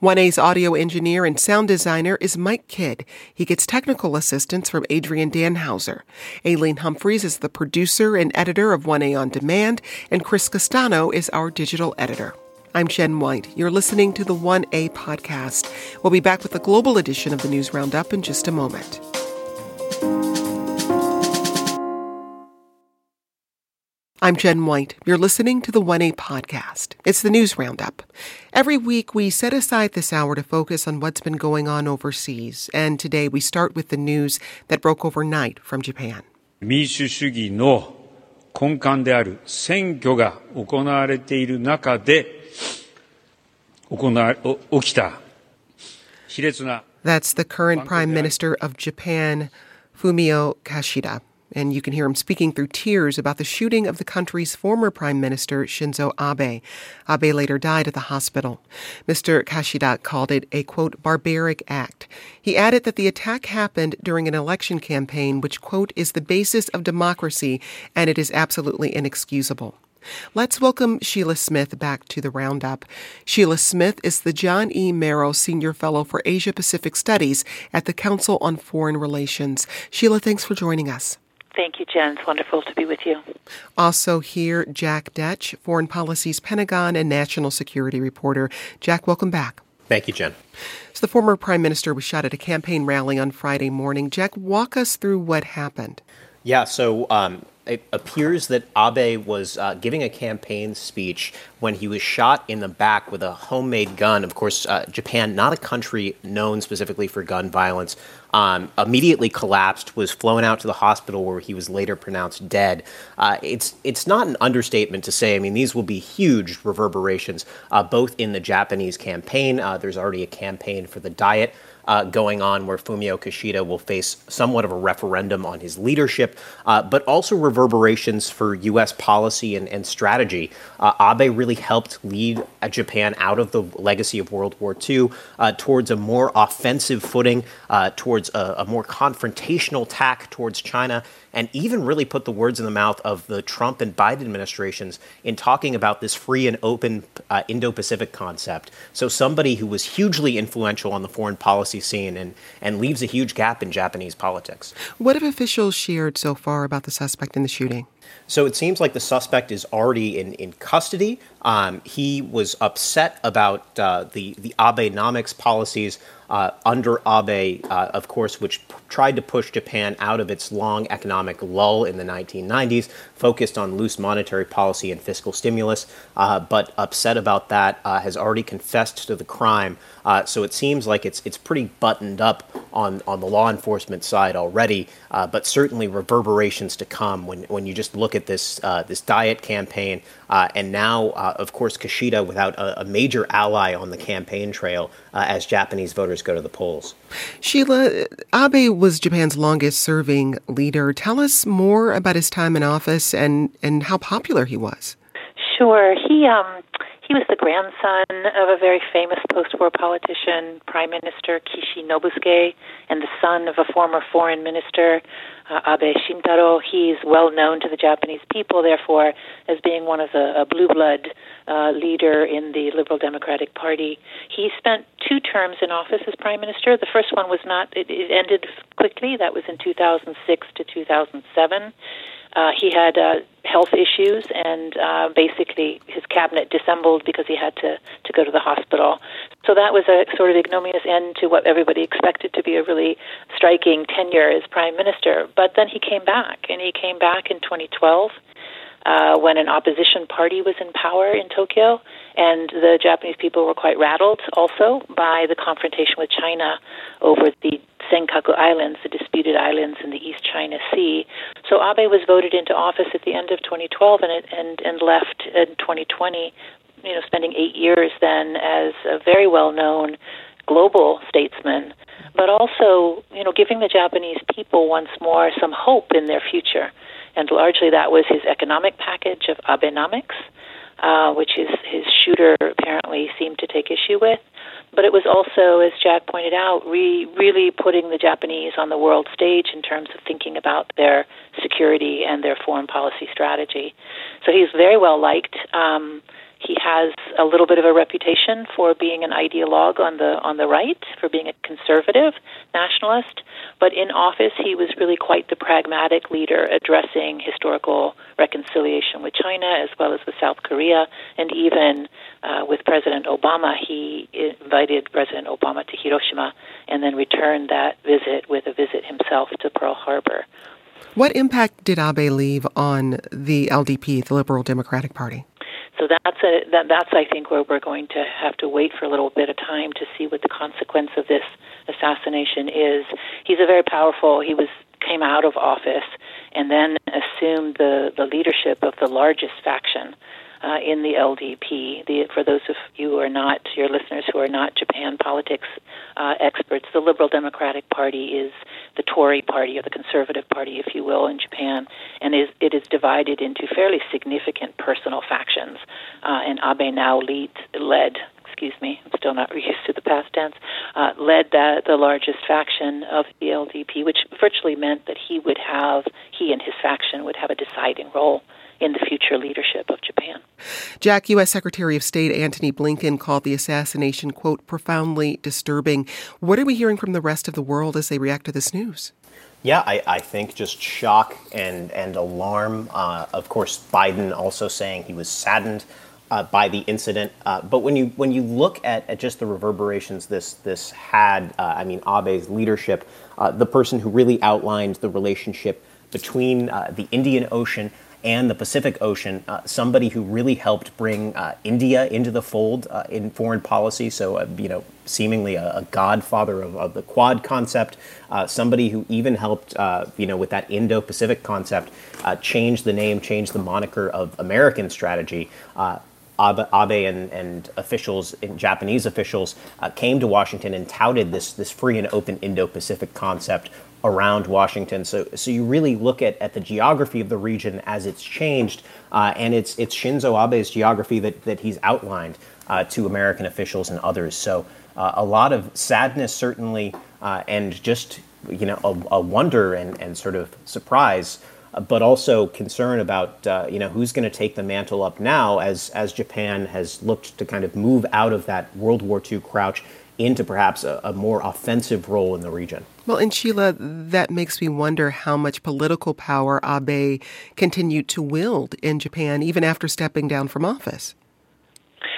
1A's audio engineer and sound designer is Mike Kidd. He gets technical assistance from Adrian Danhauser. Aileen Humphreys is the producer and editor of 1A On Demand, and Chris Castano is our digital editor. I'm Jen White. You're listening to the 1A podcast. We'll be back with a global edition of the News Roundup in just a moment. I'm Jen White. You're listening to the 1A podcast. It's the news roundup. Every week, we set aside this hour to focus on what's been going on overseas. And today, we start with the news that broke overnight from Japan. 民主主義の根幹である選挙が行われている中で行わ起きた卑劣な That's the current Prime Minister of Japan, Fumio Kishida and you can hear him speaking through tears about the shooting of the country's former Prime Minister Shinzo Abe. Abe later died at the hospital. Mr. Kishida called it a, quote, barbaric act. He added that the attack happened during an election campaign, which, quote, is the basis of democracy and it is absolutely inexcusable. Let's welcome Sheila Smith back to the Roundup. Sheila Smith is the John E. Merrill Senior Fellow for Asia Pacific Studies at the Council on Foreign Relations. Sheila, thanks for joining us. Thank you, Jen. It's wonderful to be with you. Also here, Jack Detch, Foreign Policy's Pentagon and National Security reporter. Jack, welcome back. Thank you, Jen. So the former prime minister was shot at a campaign rally on Friday morning. Jack, walk us through what happened. Yeah, so um, it appears that Abe was uh, giving a campaign speech when he was shot in the back with a homemade gun. Of course, uh, Japan, not a country known specifically for gun violence, um, immediately collapsed, was flown out to the hospital where he was later pronounced dead. Uh, it's it's not an understatement to say. I mean, these will be huge reverberations, uh, both in the Japanese campaign. Uh, there's already a campaign for the diet uh, going on where Fumio Kishida will face somewhat of a referendum on his leadership, uh, but also reverberations for U.S. policy and, and strategy. Uh, Abe really helped lead uh, Japan out of the legacy of World War II uh, towards a more offensive footing, uh, towards a, a more confrontational tack towards China and even really put the words in the mouth of the Trump and Biden administrations in talking about this free and open uh, Indo Pacific concept. So, somebody who was hugely influential on the foreign policy scene and, and leaves a huge gap in Japanese politics. What have officials shared so far about the suspect in the shooting? So it seems like the suspect is already in, in custody. Um, he was upset about uh, the, the Abenomics policies uh, under Abe, uh, of course, which p- tried to push Japan out of its long economic lull in the 1990s, focused on loose monetary policy and fiscal stimulus, uh, but upset about that, uh, has already confessed to the crime. Uh, so it seems like it's it's pretty buttoned up on, on the law enforcement side already, uh, but certainly reverberations to come when, when you just look at this this diet campaign, and now, of course, Kishida without a, a, major ally on the campaign trail as Japanese voters go to the polls. Sheila, Abe was Japan's longest serving leader. Tell us more about his time in office and, and how popular he was. Sure. He um, he was the grandson of a very famous post-war politician, Prime Minister Kishi Nobusuke, and the son of a former foreign minister, uh, Abe Shintaro. He's well known to the Japanese people, therefore, as being one of the a blue blood uh, leader in the Liberal Democratic Party. He spent two terms in office as prime minister. The first one was not; it, it ended quickly. That was in 2006 to 2007. Uh, he had uh, health issues, and uh, basically his cabinet dissembled because he had to, to go to the hospital. So that was a sort of ignominious end to what everybody expected to be a really striking tenure as prime minister. But then he came back, and he came back in 2012 uh, when an opposition party was in power in Tokyo, and the Japanese people were quite rattled also by the confrontation with China over the Senkaku Islands, the disputed islands in the East China Sea. So Abe was voted into office at the end of 2012 and and and left in 2020. You know, spending eight years then as a very well known global statesman, but also you know giving the Japanese people once more some hope in their future. And largely that was his economic package of Abenomics, uh, which his his shooter apparently seemed to take issue with but it was also, as Jack pointed out, re- really putting the Japanese on the world stage in terms of thinking about their security and their foreign policy strategy. So he's very well liked. Um, he has a little bit of a reputation for being an ideologue on the on the right, for being a conservative nationalist. But in office, he was really quite the pragmatic leader, addressing historical reconciliation with China as well as with South Korea, and even uh, with President Obama, he invited President Obama to Hiroshima, and then returned that visit with a visit himself to Pearl Harbor. What impact did Abe leave on the LDP, the Liberal Democratic Party? So that's a, that, that's I think where we're going to have to wait for a little bit of time to see what the consequence of this assassination is. He's a very powerful. He was came out of office and then assumed the the leadership of the largest faction uh, in the LDP. The, for those of you who are not, your listeners who are not Japan politics uh, experts, the Liberal Democratic Party is the Tory party or the Conservative Party, if you will, in Japan, and is, it is divided into fairly significant personal factions. Uh, and Abe now lead, led excuse me, I'm still not used to the past tense, uh, led the, the largest faction of the LDP, which virtually meant that he would have, he and his faction would have a deciding role in the future leadership of Japan. Jack, U.S. Secretary of State Antony Blinken called the assassination, quote, profoundly disturbing. What are we hearing from the rest of the world as they react to this news? Yeah, I, I think just shock and, and alarm. Uh, of course, Biden also saying he was saddened uh, by the incident. Uh, but when you when you look at, at just the reverberations this this had, uh, I mean, Abe's leadership, uh, the person who really outlined the relationship between uh, the Indian Ocean and the Pacific Ocean, uh, somebody who really helped bring uh, India into the fold uh, in foreign policy. So, uh, you know, seemingly a, a godfather of, of, the Quad concept, uh, somebody who even helped, uh, you know, with that Indo-Pacific concept, change the name, change the moniker of American strategy. Abe, Abe and, and, officials, and Japanese officials, came to Washington and touted this this free and open Indo-Pacific concept around Washington. So, so you really look at, at the geography of the region as it's changed, uh, and it's, it's Shinzo Abe's geography that, that he's outlined uh, to American officials and others. So uh, a lot of sadness, certainly, uh, and just you know a, a, wonder and, and sort of surprise. Uh, but also concern about uh, you know who's going to take the mantle up now as as Japan has looked to kind of move out of that World War II crouch into perhaps a, a more offensive role in the region. Well, and Sheila, that makes me wonder how much political power Abe continued to wield in Japan even after stepping down from office.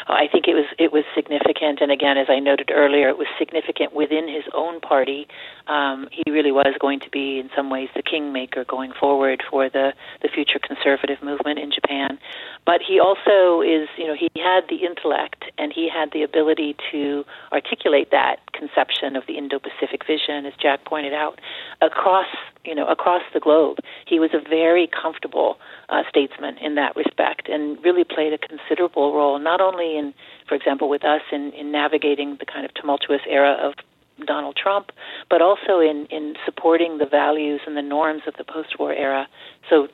I think it was it was significant, and again, as I noted earlier, it was significant within his own party. Um, he really was going to be, in some ways, the kingmaker going forward for the the future conservative movement in Japan. But he also is, you know, he had the intellect and he had the ability to articulate that conception of the Indo-Pacific vision, as Jack pointed out, across you know across the globe. He was a very comfortable uh, statesman in that respect, and really played a considerable role, not only in, for example, with us in, in navigating the kind of tumultuous era of Donald Trump, but also in, in supporting the values and the norms of the post war era. So,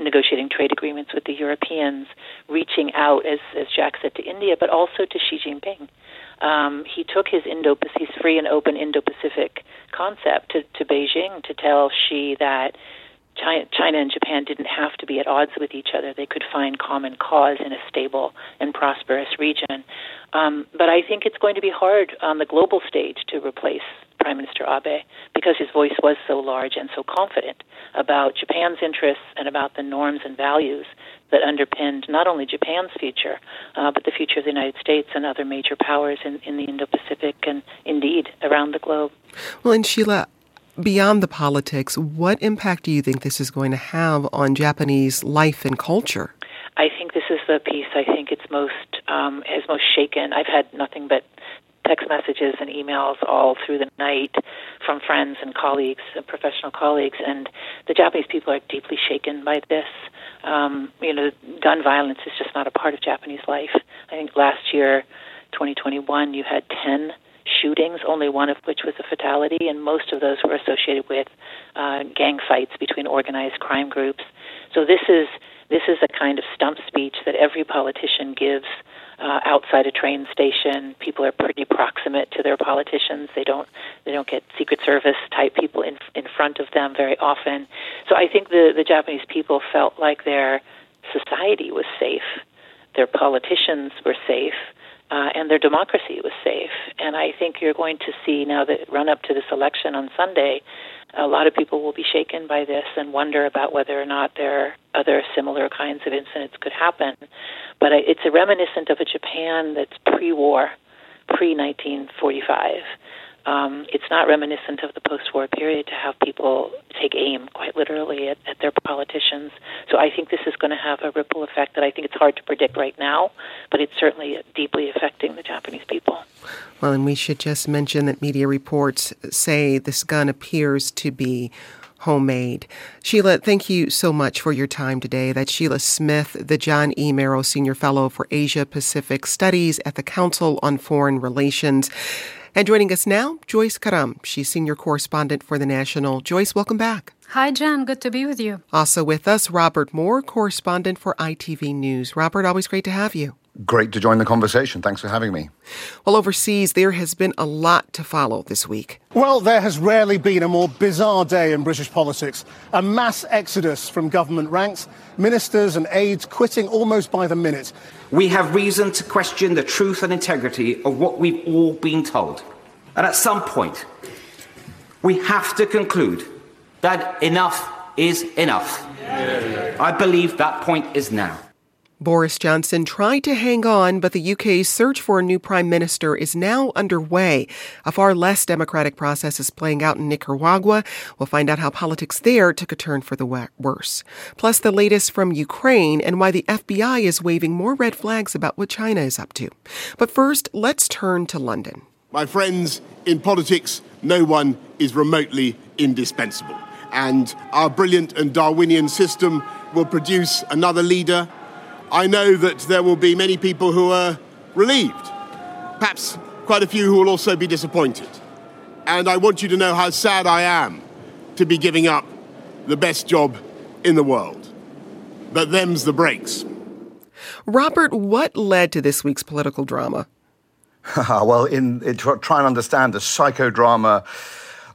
negotiating trade agreements with the Europeans, reaching out, as, as Jack said, to India, but also to Xi Jinping. Um, he took his Indo his free and open Indo Pacific concept to, to Beijing to tell Xi that China and Japan didn't have to be at odds with each other. They could find common cause in a stable and prosperous region. Um, but I think it's going to be hard on the global stage to replace Prime Minister Abe because his voice was so large and so confident about Japan's interests and about the norms and values that underpinned not only Japan's future, uh, but the future of the United States and other major powers in, in the Indo Pacific and indeed around the globe. Well, and Sheila, beyond the politics, what impact do you think this is going to have on Japanese life and culture? I think this is the piece I think it's most um, has most shaken. I've had nothing but text messages and emails all through the night from friends and colleagues, and professional colleagues, and the Japanese people are deeply shaken by this. Um, you know, gun violence is just not a part of Japanese life. I think last year, 2021, you had 10 shootings, only one of which was a fatality, and most of those were associated with uh, gang fights between organized crime groups. So this is this is a kind of stump speech that every politician gives uh, outside a train station. People are pretty proximate to their politicians. They don't they don't get Secret Service type people in in front of them very often. So I think the the Japanese people felt like their society was safe, their politicians were safe. Uh, and their democracy was safe. And I think you're going to see now that run up to this election on Sunday, a lot of people will be shaken by this and wonder about whether or not there are other similar kinds of incidents could happen. But it's a reminiscent of a Japan that's pre-war, pre-1945. Um, it's not reminiscent of the post-war period to have people take aim quite literally at, at their politicians. So I think this is going to have a ripple effect that I think it's hard to predict right now, but it's certainly deeply affecting the Japanese people. Well, and we should just mention that media reports say this gun appears to be homemade. Sheila, thank you so much for your time today. That's Sheila Smith, the John E. Merrill Senior Fellow for Asia Pacific Studies at the Council on Foreign Relations. And joining us now, Joyce Karam. She's senior correspondent for The National. Joyce, welcome back. Hi, Jen. Good to be with you. Also with us, Robert Moore, correspondent for ITV News. Robert, always great to have you. Great to join the conversation. Thanks for having me. Well, overseas, there has been a lot to follow this week. Well, there has rarely been a more bizarre day in British politics. A mass exodus from government ranks, ministers and aides quitting almost by the minute. We have reason to question the truth and integrity of what we've all been told. And at some point, we have to conclude that enough is enough. I believe that point is now. Boris Johnson tried to hang on, but the UK's search for a new prime minister is now underway. A far less democratic process is playing out in Nicaragua. We'll find out how politics there took a turn for the worse. Plus, the latest from Ukraine and why the FBI is waving more red flags about what China is up to. But first, let's turn to London. My friends, in politics, no one is remotely indispensable. And our brilliant and Darwinian system will produce another leader I know that there will be many people who are relieved, perhaps quite a few who will also be disappointed. And I want you to know how sad I am to be giving up the best job in the world. But them's the breaks. Robert, what led to this week's political drama? well, in, in try and understand the psychodrama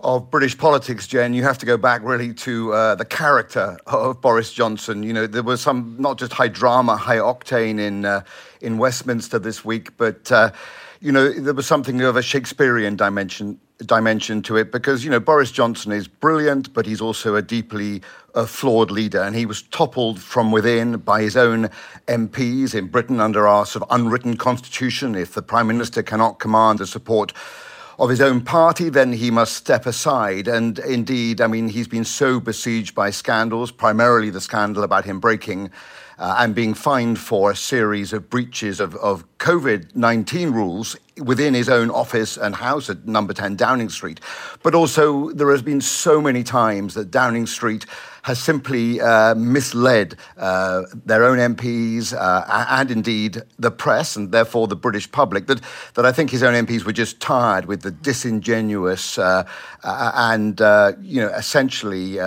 of British politics, Jen, you have to go back really to uh, the character of Boris Johnson. You know, there was some not just high drama, high octane in uh, in Westminster this week, but uh, you know there was something of a Shakespearean dimension dimension to it because you know Boris Johnson is brilliant, but he's also a deeply uh, flawed leader, and he was toppled from within by his own MPs in Britain under our sort of unwritten constitution. If the prime minister cannot command the support of his own party, then he must step aside. And indeed, I mean, he's been so besieged by scandals, primarily the scandal about him breaking uh, and being fined for a series of breaches of, of COVID 19 rules within his own office and house at number 10 Downing Street. But also, there has been so many times that Downing Street has simply uh, misled uh, their own MPs uh, and indeed the press and therefore the British public that, that I think his own MPs were just tired with the disingenuous uh, and, uh, you know, essentially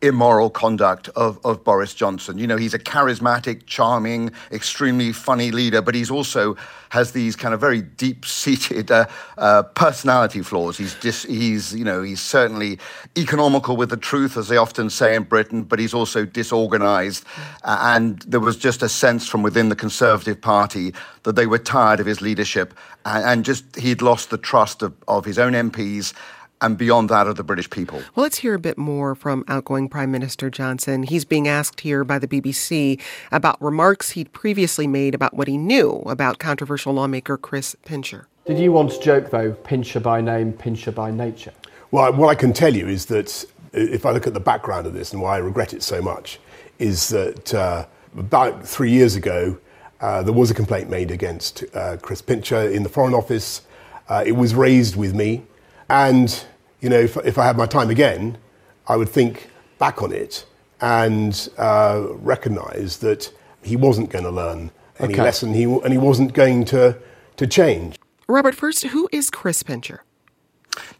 immoral conduct of, of Boris Johnson. You know, he's a charismatic, charming, extremely funny leader, but he's also has these kind of very deep-seated uh, uh, personality flaws. He's dis, he's you know he's certainly economical with the truth, as they often say in Britain, but he's also disorganized. Uh, and there was just a sense from within the Conservative Party that they were tired of his leadership and, and just he'd lost the trust of, of his own MPs and beyond that of the British people. Well, let's hear a bit more from outgoing Prime Minister Johnson. He's being asked here by the BBC about remarks he'd previously made about what he knew about controversial lawmaker Chris Pincher. Did you want to joke, though, Pincher by name, Pincher by nature? Well, what I can tell you is that if I look at the background of this and why I regret it so much, is that uh, about three years ago, uh, there was a complaint made against uh, Chris Pincher in the Foreign Office. Uh, it was raised with me. And, you know, if, if, I had my time again, I would think back on it and uh, recognize that he wasn't going to learn any okay. lesson he, and he wasn't going to, to change. Robert, first, who is Chris Pincher?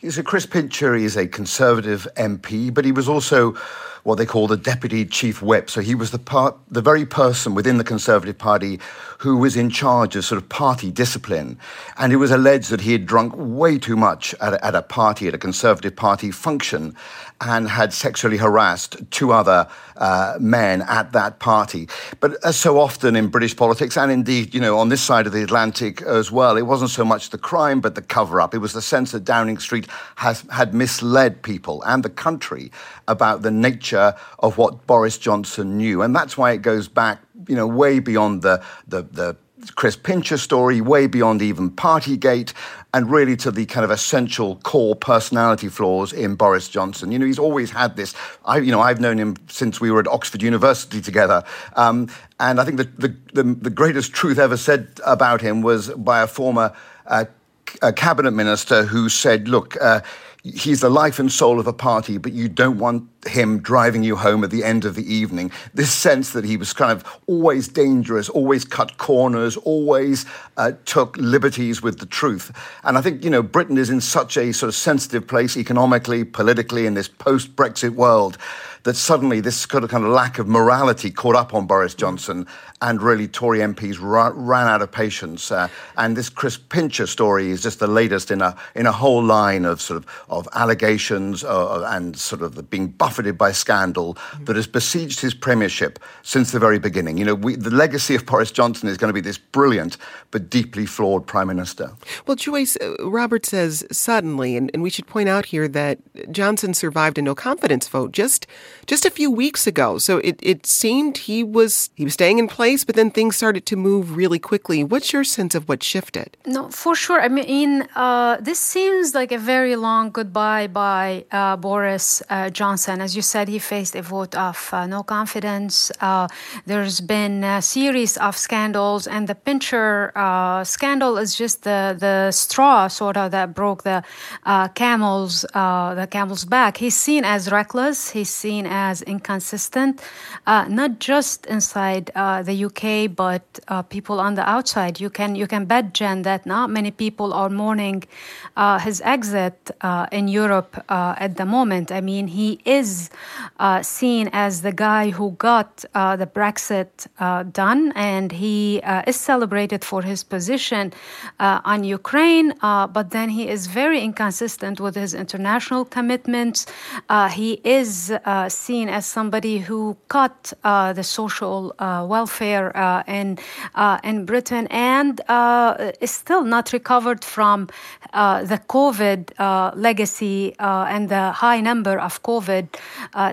So Chris Pincher is a Conservative MP, but he was also what they call the deputy chief whip. So he was the part, the very person within the Conservative Party who was in charge of sort of party discipline. And it was alleged that he had drunk way too much at a, at a party, at a Conservative Party function, and had sexually harassed two other uh, men at that party. But as so often in British politics, and indeed, you know, on this side of the Atlantic as well, it wasn't so much the crime, but the cover up. It was the sense that Downing Street has, had misled people and the country about the nature of what Boris Johnson knew. And that's why it goes back, you know, way beyond the, the, the Chris Pincher story, way beyond even Partygate, and really to the kind of essential core personality flaws in Boris Johnson. You know, he's always had this. I, you know, I've known him since we were at Oxford University together, um, and I think the, the, the, the, greatest truth ever said about him was by a former uh, cabinet minister who said, "Look." Uh, he's the life and soul of a party, but you don't want him driving you home at the end of the evening. This sense that he was kind of always dangerous, always cut corners, always uh, took liberties with the truth. And I think, you know, Britain is in such a sort of sensitive place economically, politically, in this post Brexit world that suddenly this kind of, kind of lack of morality caught up on Boris Johnson and really Tory MPs ra- ran out of patience. Uh, and this Chris Pincher story is just the latest in a in a whole line of sort of of allegations uh, and sort of being buffeted by scandal mm-hmm. that has besieged his premiership since the very beginning. You know, we, the legacy of Boris Johnson is going to be this brilliant but deeply flawed prime minister. Well, Joyce, uh, Robert says suddenly, and, and we should point out here that Johnson survived a no confidence vote just just a few weeks ago. So it, it seemed he was he was staying in place but then things started to move really quickly. What's your sense of what shifted? No, for sure. I mean, uh, this seems like a very long goodbye by uh, Boris uh, Johnson. As you said, he faced a vote of uh, no confidence. Uh, there's been a series of scandals, and the Pincher uh, scandal is just the, the straw, sort of, that broke the camel's the camel's back. He's seen as reckless. He's seen as inconsistent, not just inside the UK, but uh, people on the outside. You can you can bet, Jen, that not many people are mourning uh, his exit uh, in Europe uh, at the moment. I mean, he is uh, seen as the guy who got uh, the Brexit done, and he is celebrated for his position on Ukraine. but then he is very inconsistent with his international commitments. he is seen as somebody who cut uh, the social welfare welfare uh, in uh, in Britain and uh, is still not recovered from uh, the COVID legacy and the high number of COVID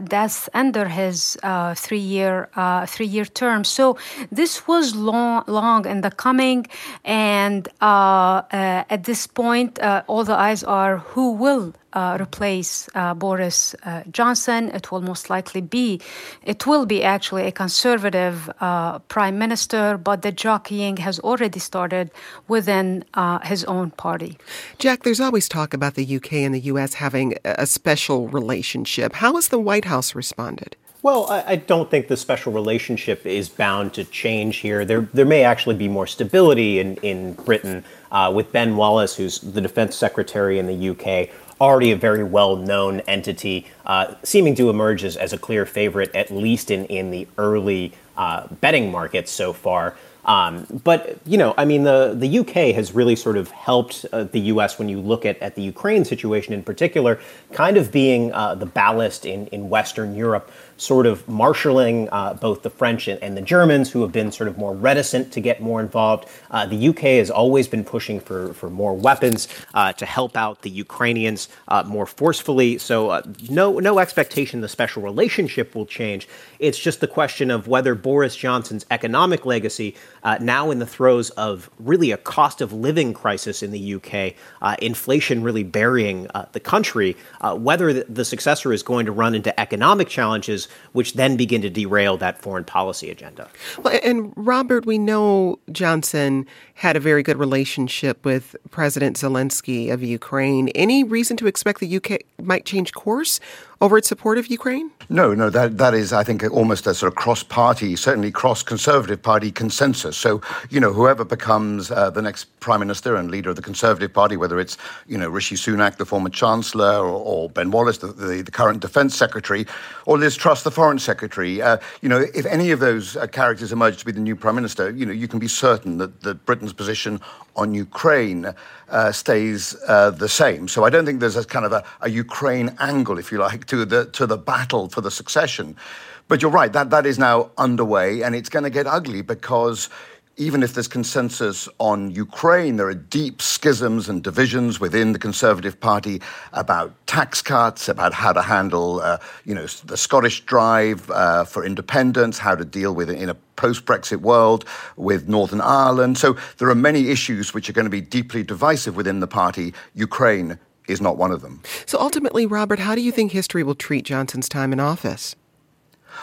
deaths under his three-year three-year term. So this was long long in the coming, and at this point, all the eyes are who will uh, replace uh, Boris uh, Johnson. It will most likely be, it will be actually a conservative uh, prime minister, but the jockeying has already started within uh, his own party. Jack, there's always talk about the UK and the US having a special relationship. How has the White House responded? Well, I, I, don't think the special relationship is bound to change here. There, there may actually be more stability in, in Britain uh, with Ben Wallace, who's the defense secretary in the UK, already a very well known entity, uh, seeming to emerge as, as, a clear favorite, at least in, in the early uh, betting markets so far. Um, but you know, I mean, the the UK has really sort of helped uh, the US when you look at, at the Ukraine situation in particular, kind of being uh, the ballast in in Western Europe sort of marshaling uh, both the French and, and, the Germans, who have been sort of more reticent to get more involved. Uh, the UK has always been pushing for, for more weapons uh, to help out the Ukrainians uh, more forcefully. So, uh, no, no expectation the special relationship will change. It's just the question of whether Boris Johnson's economic legacy, uh, now in the throes of really a cost of living crisis in the UK, inflation really burying the country, whether the, the successor is going to run into economic challenges which then begin to derail that foreign policy agenda. Well, and Robert, we know Johnson had a very good relationship with President Zelensky of Ukraine. Any reason to expect the UK might change course over its support of Ukraine? No, no, that, that is, I think, almost a sort of cross party, certainly cross Conservative Party consensus. So, you know, whoever becomes uh, the next Prime Minister and leader of the Conservative Party, whether it's, you know, Rishi Sunak, the former Chancellor, or, or Ben Wallace, the, the, the, current Defence Secretary, or Liz Truss, the Foreign Secretary, uh, you know, if any of those uh, characters emerge to be the new Prime Minister, you know, you can be certain that, that Britain's position on Ukraine uh, stays uh, the same. So I don't think there's a kind of a, a, Ukraine angle, if you like, to the to the battle for the succession. But you're right that that is now underway, and it's going to get ugly because even if there's consensus on Ukraine, there are deep schisms and divisions within the Conservative Party about tax cuts, about how to handle, uh, you know, the Scottish drive uh, for independence, how to deal with it in a post-Brexit world with Northern Ireland. So there are many issues which are going to be deeply divisive within the party. Ukraine is not one of them. So ultimately, Robert, how do you think history will treat Johnson's time in office?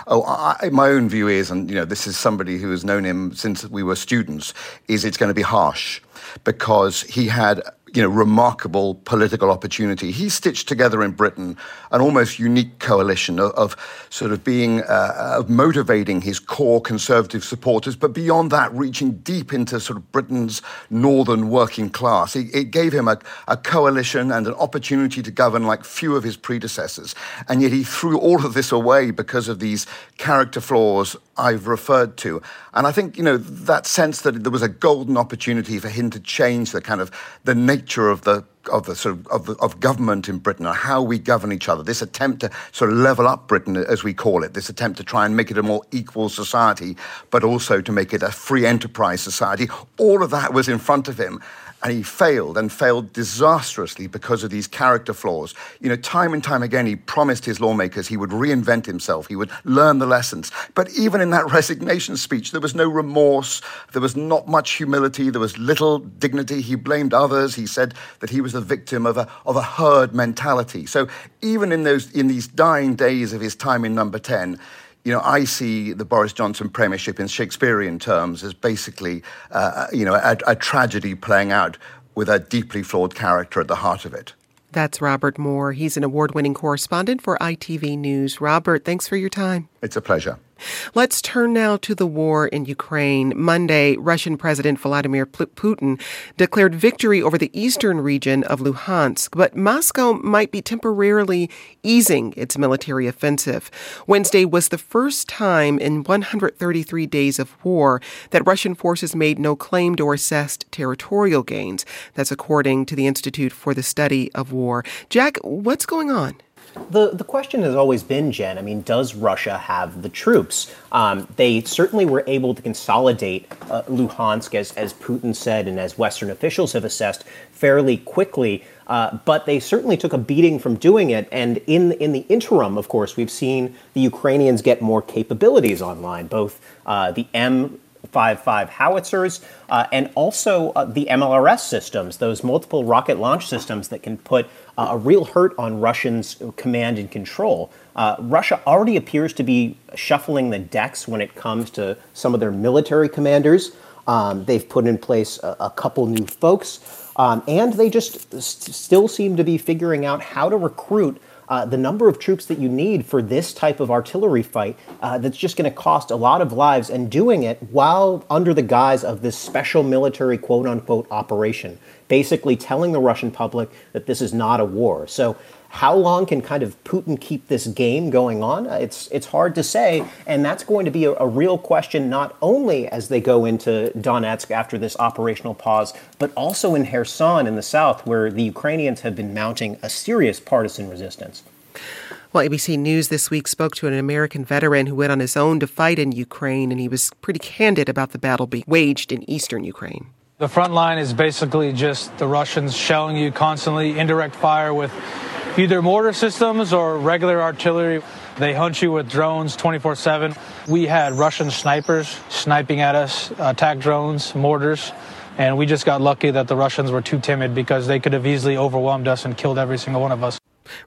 Oh, I, my own view is, and you know, this is somebody who has known him since we were students, is it's going to be harsh because he had you know, remarkable political opportunity. He stitched together in Britain an almost unique coalition of, of sort of being, uh, of motivating his core conservative supporters, but beyond that, reaching deep into sort of Britain's northern working class. It, it gave him a, a coalition and an opportunity to govern like few of his predecessors. And yet he threw all of this away because of these character flaws I've referred to. And I think, you know, that sense that there was a golden opportunity for him to change the kind of the nature of the of the sort of, of, of, government in Britain or how we govern each other, this attempt to sort of level up Britain, as we call it, this attempt to try and make it a more equal society, but also to make it a free enterprise society, all of that was in front of him and he failed and failed disastrously because of these character flaws. You know, time and time again, he promised his lawmakers he would reinvent himself, he would learn the lessons. But even in that resignation speech, there was no remorse, there was not much humility, there was little dignity. He blamed others. He said that he was the victim of a, of a herd mentality. So even in, those, in these dying days of his time in number 10, you know, I see the Boris Johnson premiership in Shakespearean terms as basically, uh, you know, a, a tragedy playing out with a deeply flawed character at the heart of it. That's Robert Moore. He's an award winning correspondent for ITV News. Robert, thanks for your time. It's a pleasure. Let's turn now to the war in Ukraine. Monday, Russian President Vladimir Putin declared victory over the eastern region of Luhansk, but Moscow might be temporarily easing its military offensive. Wednesday was the first time in 133 days of war that Russian forces made no claimed or assessed territorial gains. That's according to the Institute for the Study of War. Jack, what's going on? The the question has always been, Jen. I mean, does Russia have the troops? Um, they certainly were able to consolidate uh, Luhansk, as as Putin said, and as Western officials have assessed, fairly quickly. Uh, but they certainly took a beating from doing it. And in in the interim, of course, we've seen the Ukrainians get more capabilities online, both uh, the M 55 howitzers, uh, and also uh, the MLRS systems, those multiple rocket launch systems that can put uh, a real hurt on Russians' command and control. Uh, Russia already appears to be shuffling the decks when it comes to some of their military commanders. Um, they've put in place a, a couple new folks, um, and they just st- still seem to be figuring out how to recruit uh, the number of troops that you need for this type of artillery fight uh, that's just going to cost a lot of lives and doing it while under the guise of this special military quote unquote operation, basically telling the Russian public that this is not a war. So how long can kind of Putin keep this game going on? Uh, it's it's hard to say, and that's going to be a, a, real question not only as they go into Donetsk after this operational pause, but also in Kherson in the south, where the Ukrainians have been mounting a serious partisan resistance. Well, ABC News this week spoke to an American veteran who went on his own to fight in Ukraine, and he was pretty candid about the battle being waged in eastern Ukraine. The front line is basically just the Russians shelling you constantly, indirect fire with either mortar systems or regular artillery. They hunt you with drones 24 7. We had Russian snipers sniping at us, attack drones, mortars, and we just got lucky that the Russians were too timid because they could have easily overwhelmed us and killed every single one of us.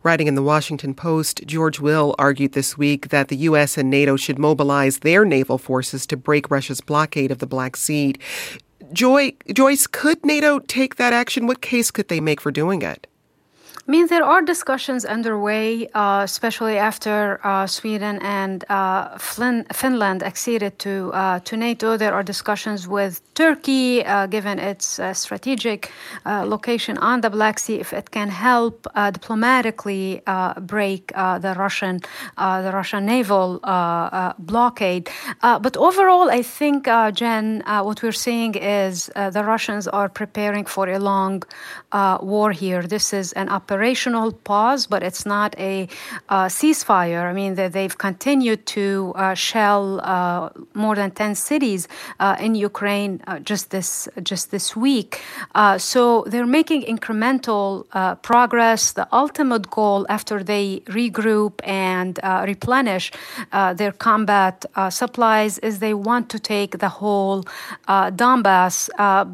Writing in the Washington Post, George Will argued this week that the U.S. and NATO should mobilize their naval forces to break Russia's blockade of the Black Sea. Joy, Joyce, could NATO take that action? What case could they make for doing it? I mean, there are discussions underway, uh, especially after uh, Sweden and uh, Flin- Finland acceded to uh, to NATO. There are discussions with Turkey, uh, given its uh, strategic location on the Black Sea, if it can help diplomatically break the Russian the Russian naval blockade. but overall, I think, Jen, what we're seeing is the Russians are preparing for a long war here. This is an operation operational pause, but it's not a uh, ceasefire. I mean, they, they've continued to uh, shell uh, more than 10 cities uh, in Ukraine uh, just this just this week. Uh, so they're making incremental progress. The ultimate goal, after they regroup and replenish their combat supplies, is they want to take the whole Donbass.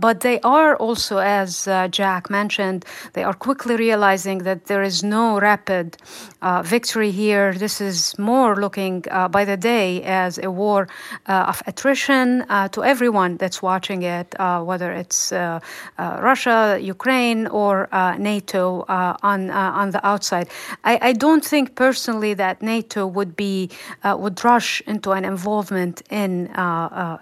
but they are also, as Jack mentioned, they are quickly realizing that there is no rapid uh, victory here. This is more looking uh, by the day as a war uh, of attrition uh, to everyone that's watching it, uh, whether it's Russia, Ukraine, or NATO on on the outside. I, I, don't think personally that NATO would be would rush into an involvement in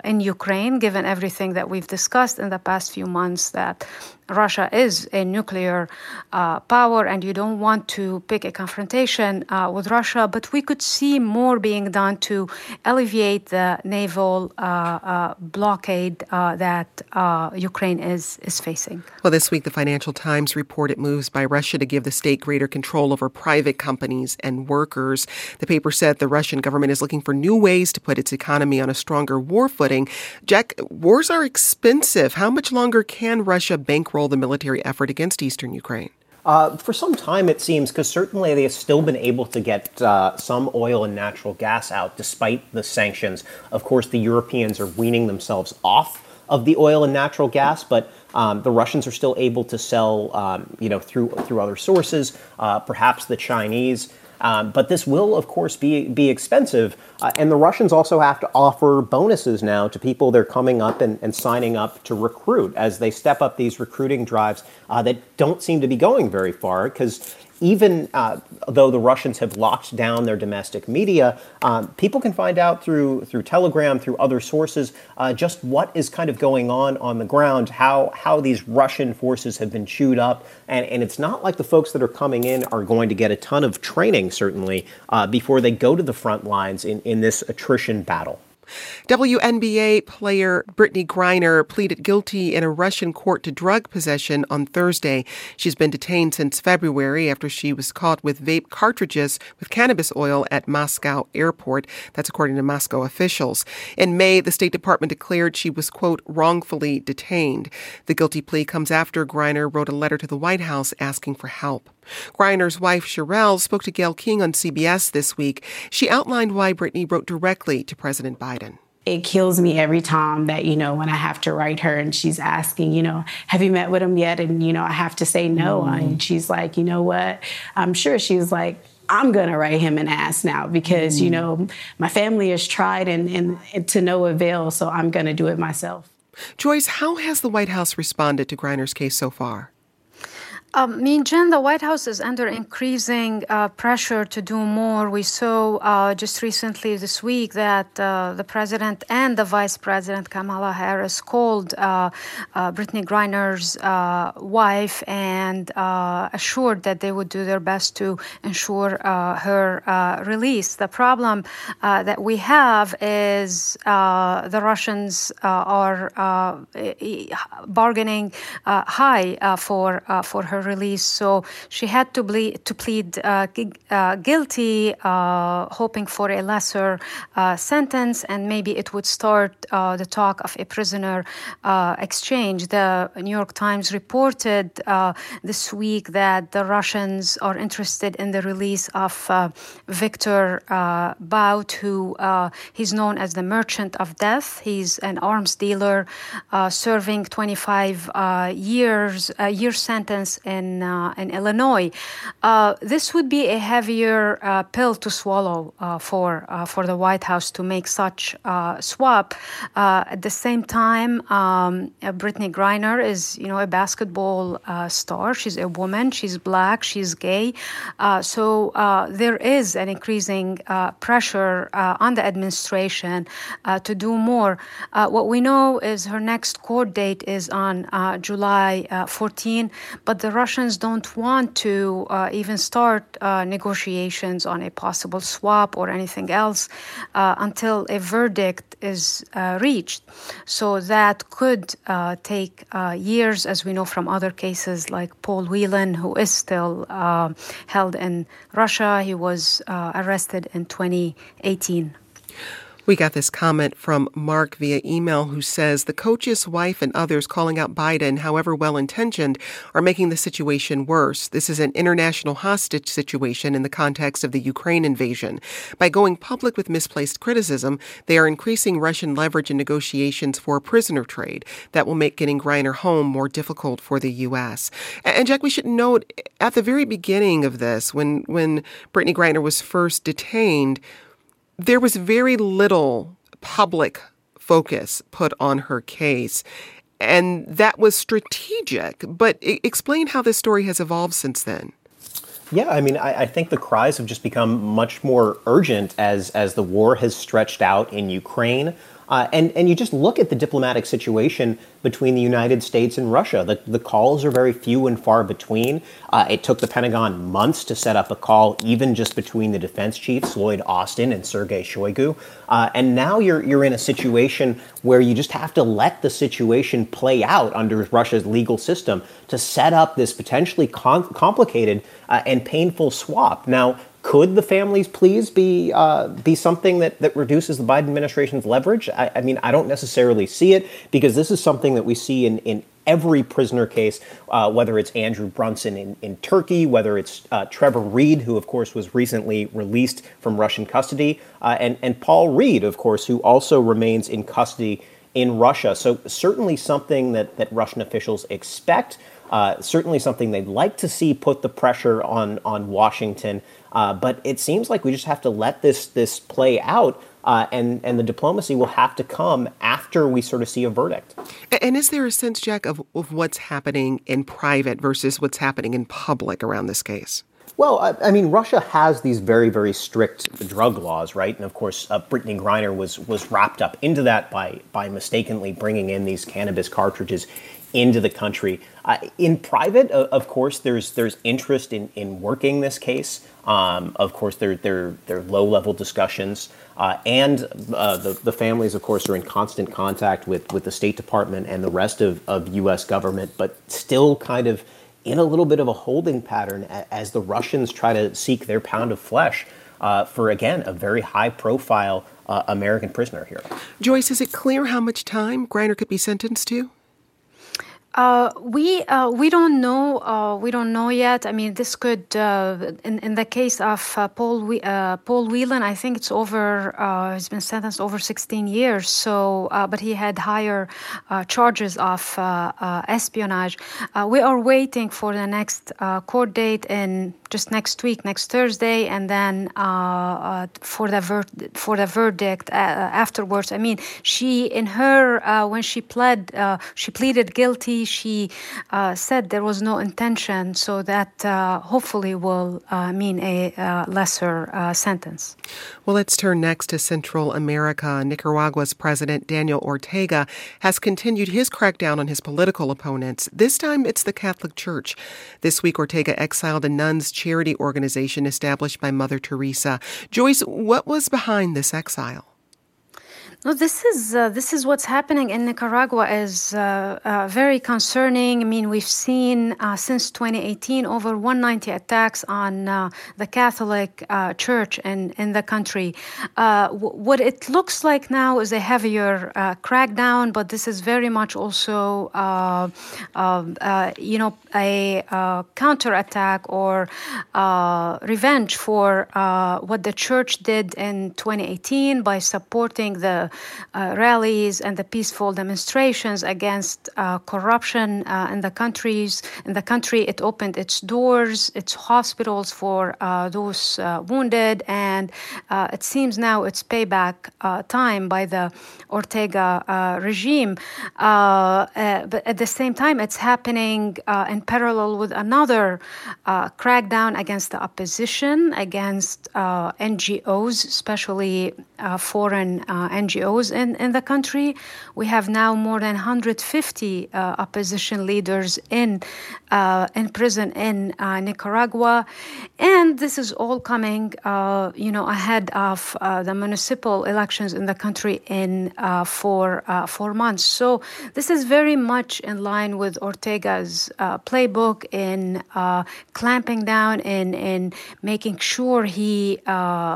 in Ukraine, given everything that we've discussed in the past few months that Russia is a nuclear uh, power and you don't want to pick a confrontation uh, with Russia, but we could see more being done to alleviate the naval uh, uh blockade uh, that uh, Ukraine is, is facing. Well, this week, the Financial Times reported moves by Russia to give the state greater control over private companies and workers. The paper said the Russian government is looking for new ways to put its economy on a stronger war footing. Jack, wars are expensive. How much longer can Russia bankroll? The military effort against eastern Ukraine? Uh, for some time, it seems, because certainly they have still been able to get uh, some oil and natural gas out despite the sanctions. Of course, the Europeans are weaning themselves off of the oil and natural gas, but um, the Russians are still able to sell, um, you know, through through other sources. Uh, perhaps the Chinese um, but this will, of course, be be expensive, uh, and the Russians also have to offer bonuses now to people they're coming up and, and signing up to recruit as they step up these recruiting drives uh, that don't seem to be going very far. Because even uh, though the Russians have locked down their domestic media, um, people can find out through through Telegram, through other sources, uh, just what is kind of going on on the ground, how how these Russian forces have been chewed up, and and it's not like the folks that are coming in are going to get a ton of training certainly uh, before they go to the front lines in in this attrition battle. WNBA player Brittney Griner pleaded guilty in a Russian court to drug possession on Thursday. She's been detained since February after she was caught with vape cartridges with cannabis oil at Moscow airport. That's according to Moscow officials. In May, the State Department declared she was, quote, wrongfully detained. The guilty plea comes after Griner wrote a letter to the White House asking for help. Griner's wife, Cherelle, spoke to Gayle King on CBS this week. She outlined why Brittney wrote directly to President Biden it kills me every time that you know when i have to write her and she's asking you know have you met with him yet and you know i have to say no mm. and she's like you know what i'm sure she's like i'm going to write him an ass now because mm. you know my family has tried and, and, and to no avail so i'm going to do it myself joyce how has the white house responded to griner's case so far um, mean, Jen, the White House is under increasing uh, pressure to do more. We saw uh, just recently this week that uh, the president and the vice president, Kamala Harris, called uh, uh, Brittney Griner's uh, wife and assured that they would do their best to ensure her release. The problem that we have is the Russians are bargaining high for for her her release. So she had to, ble- to plead uh, g- uh, guilty, uh, hoping for a lesser uh, sentence, and maybe it would start uh, the talk of a prisoner exchange. The New York Times reported this week that the Russians are interested in the release of Victor Bout, who he's known as the Merchant of Death. He's an arms dealer serving 25 years, a year sentence in, uh, in Illinois. Uh, this would be a heavier uh, pill to swallow uh, for, uh, for the White House to make such a swap. at the same time, um, Brittney Griner is, you know, a basketball star. She's a woman. She's black. She's gay. so there is an increasing pressure on the administration to do more. what we know is her next court date is on uh, July uh, 14, but the Russians don't want to uh, even start uh, negotiations on a possible swap or anything else uh, until a verdict is uh, reached. So that could take years, as we know from other cases like Paul Whelan, who is still held in Russia. He was arrested in 2018. We got this comment from Mark via email who says the coach's wife and others calling out Biden, however well intentioned, are making the situation worse. This is an international hostage situation in the context of the Ukraine invasion. By going public with misplaced criticism, they are increasing Russian leverage in negotiations for a prisoner trade that will make getting Griner home more difficult for the U.S. And Jack, we should note at the very beginning of this, when when Brittney Griner was first detained there was very little public focus put on her case. And that was strategic. But explain how this story has evolved since then. Yeah, I mean, I, I, think the cries have just become much more urgent as as the war has stretched out in Ukraine. Uh, and, and you just look at the diplomatic situation between the United States and Russia. The, the calls are very few and far between. Uh, it took the Pentagon months to set up a call, even just between the defense chiefs, Lloyd Austin and Sergei Shoigu. Uh, and now you're, you're in a situation where you just have to let the situation play out under Russia's legal system to set up this potentially com- complicated uh, and painful swap. Now, could the families please be uh, be something that, that reduces the Biden administration's leverage? I, I, mean, I don't necessarily see it because this is something that we see in, in every prisoner case, uh, whether it's Andrew Brunson in, in Turkey, whether it's uh, Trevor Reed, who of course was recently released from Russian custody, uh, and, and Paul Reed, of course, who also remains in custody in Russia. So certainly something that, that Russian officials expect. Uh, certainly something they'd like to see put the pressure on on Washington. Uh, but it seems like we just have to let this this play out. Uh, and and the diplomacy will have to come after we sort of see a verdict. And is there a sense, Jack, of, of what's happening in private versus what's happening in public around this case? Well, I, I, mean, Russia has these very, very strict drug laws, right? And of course, uh, Brittney Griner was was wrapped up into that by by mistakenly bringing in these cannabis cartridges into the country. Uh, in private, uh, of course, there's there's interest in, in working this case. Um, of course, there are they're low level discussions, uh, and uh, the the families, of course, are in constant contact with with the State Department and the rest of of U.S. government, but still kind of in a little bit of a holding pattern as the Russians try to seek their pound of flesh uh, for again a very high profile uh, American prisoner here. Joyce, is it clear how much time Griner could be sentenced to? Uh, we uh, we don't know uh, we don't know yet. I mean, this could uh, in in the case of uh, Paul we- Paul Whelan, I think it's over. he's been sentenced over 16 years. So, but he had higher charges of espionage. we are waiting for the next court date in just next week, next Thursday, and then for the ver- for the verdict afterwards. I mean, she in her when she pled she pleaded guilty she uh, said there was no intention, so that uh, hopefully will uh, mean a uh, lesser uh, sentence. Well, let's turn next to Central America. Nicaragua's President Daniel Ortega has continued his crackdown on his political opponents. This time it's the Catholic Church. This week, Ortega exiled a nuns charity organization established by Mother Teresa. Joyce, what was behind this exile? No, this is uh, this is what's happening in Nicaragua is uh, uh, very concerning. I mean, we've seen uh, since 2018 over 190 attacks on uh, the Catholic uh, Church in in the country. W- what it looks like now is a heavier crackdown, but this is very much also, um, you know, a counterattack or revenge for what the church did in 2018 by supporting the rallies and the peaceful demonstrations against uh, corruption uh, in the countries. In the country, it opened its doors, its hospitals for uh, those uh, wounded, and it seems now it's payback time by the Ortega regime. but at the same time, it's happening in parallel with another crackdown against the opposition, against NGOs, especially uh, foreign uh, NGOs in, in the country. We have now more than 150 uh, opposition leaders in uh, in prison in uh, Nicaragua, and this is all coming, uh, you know, ahead of the municipal elections in the country in four four months. So this is very much in line with Ortega's playbook in clamping down in in making sure he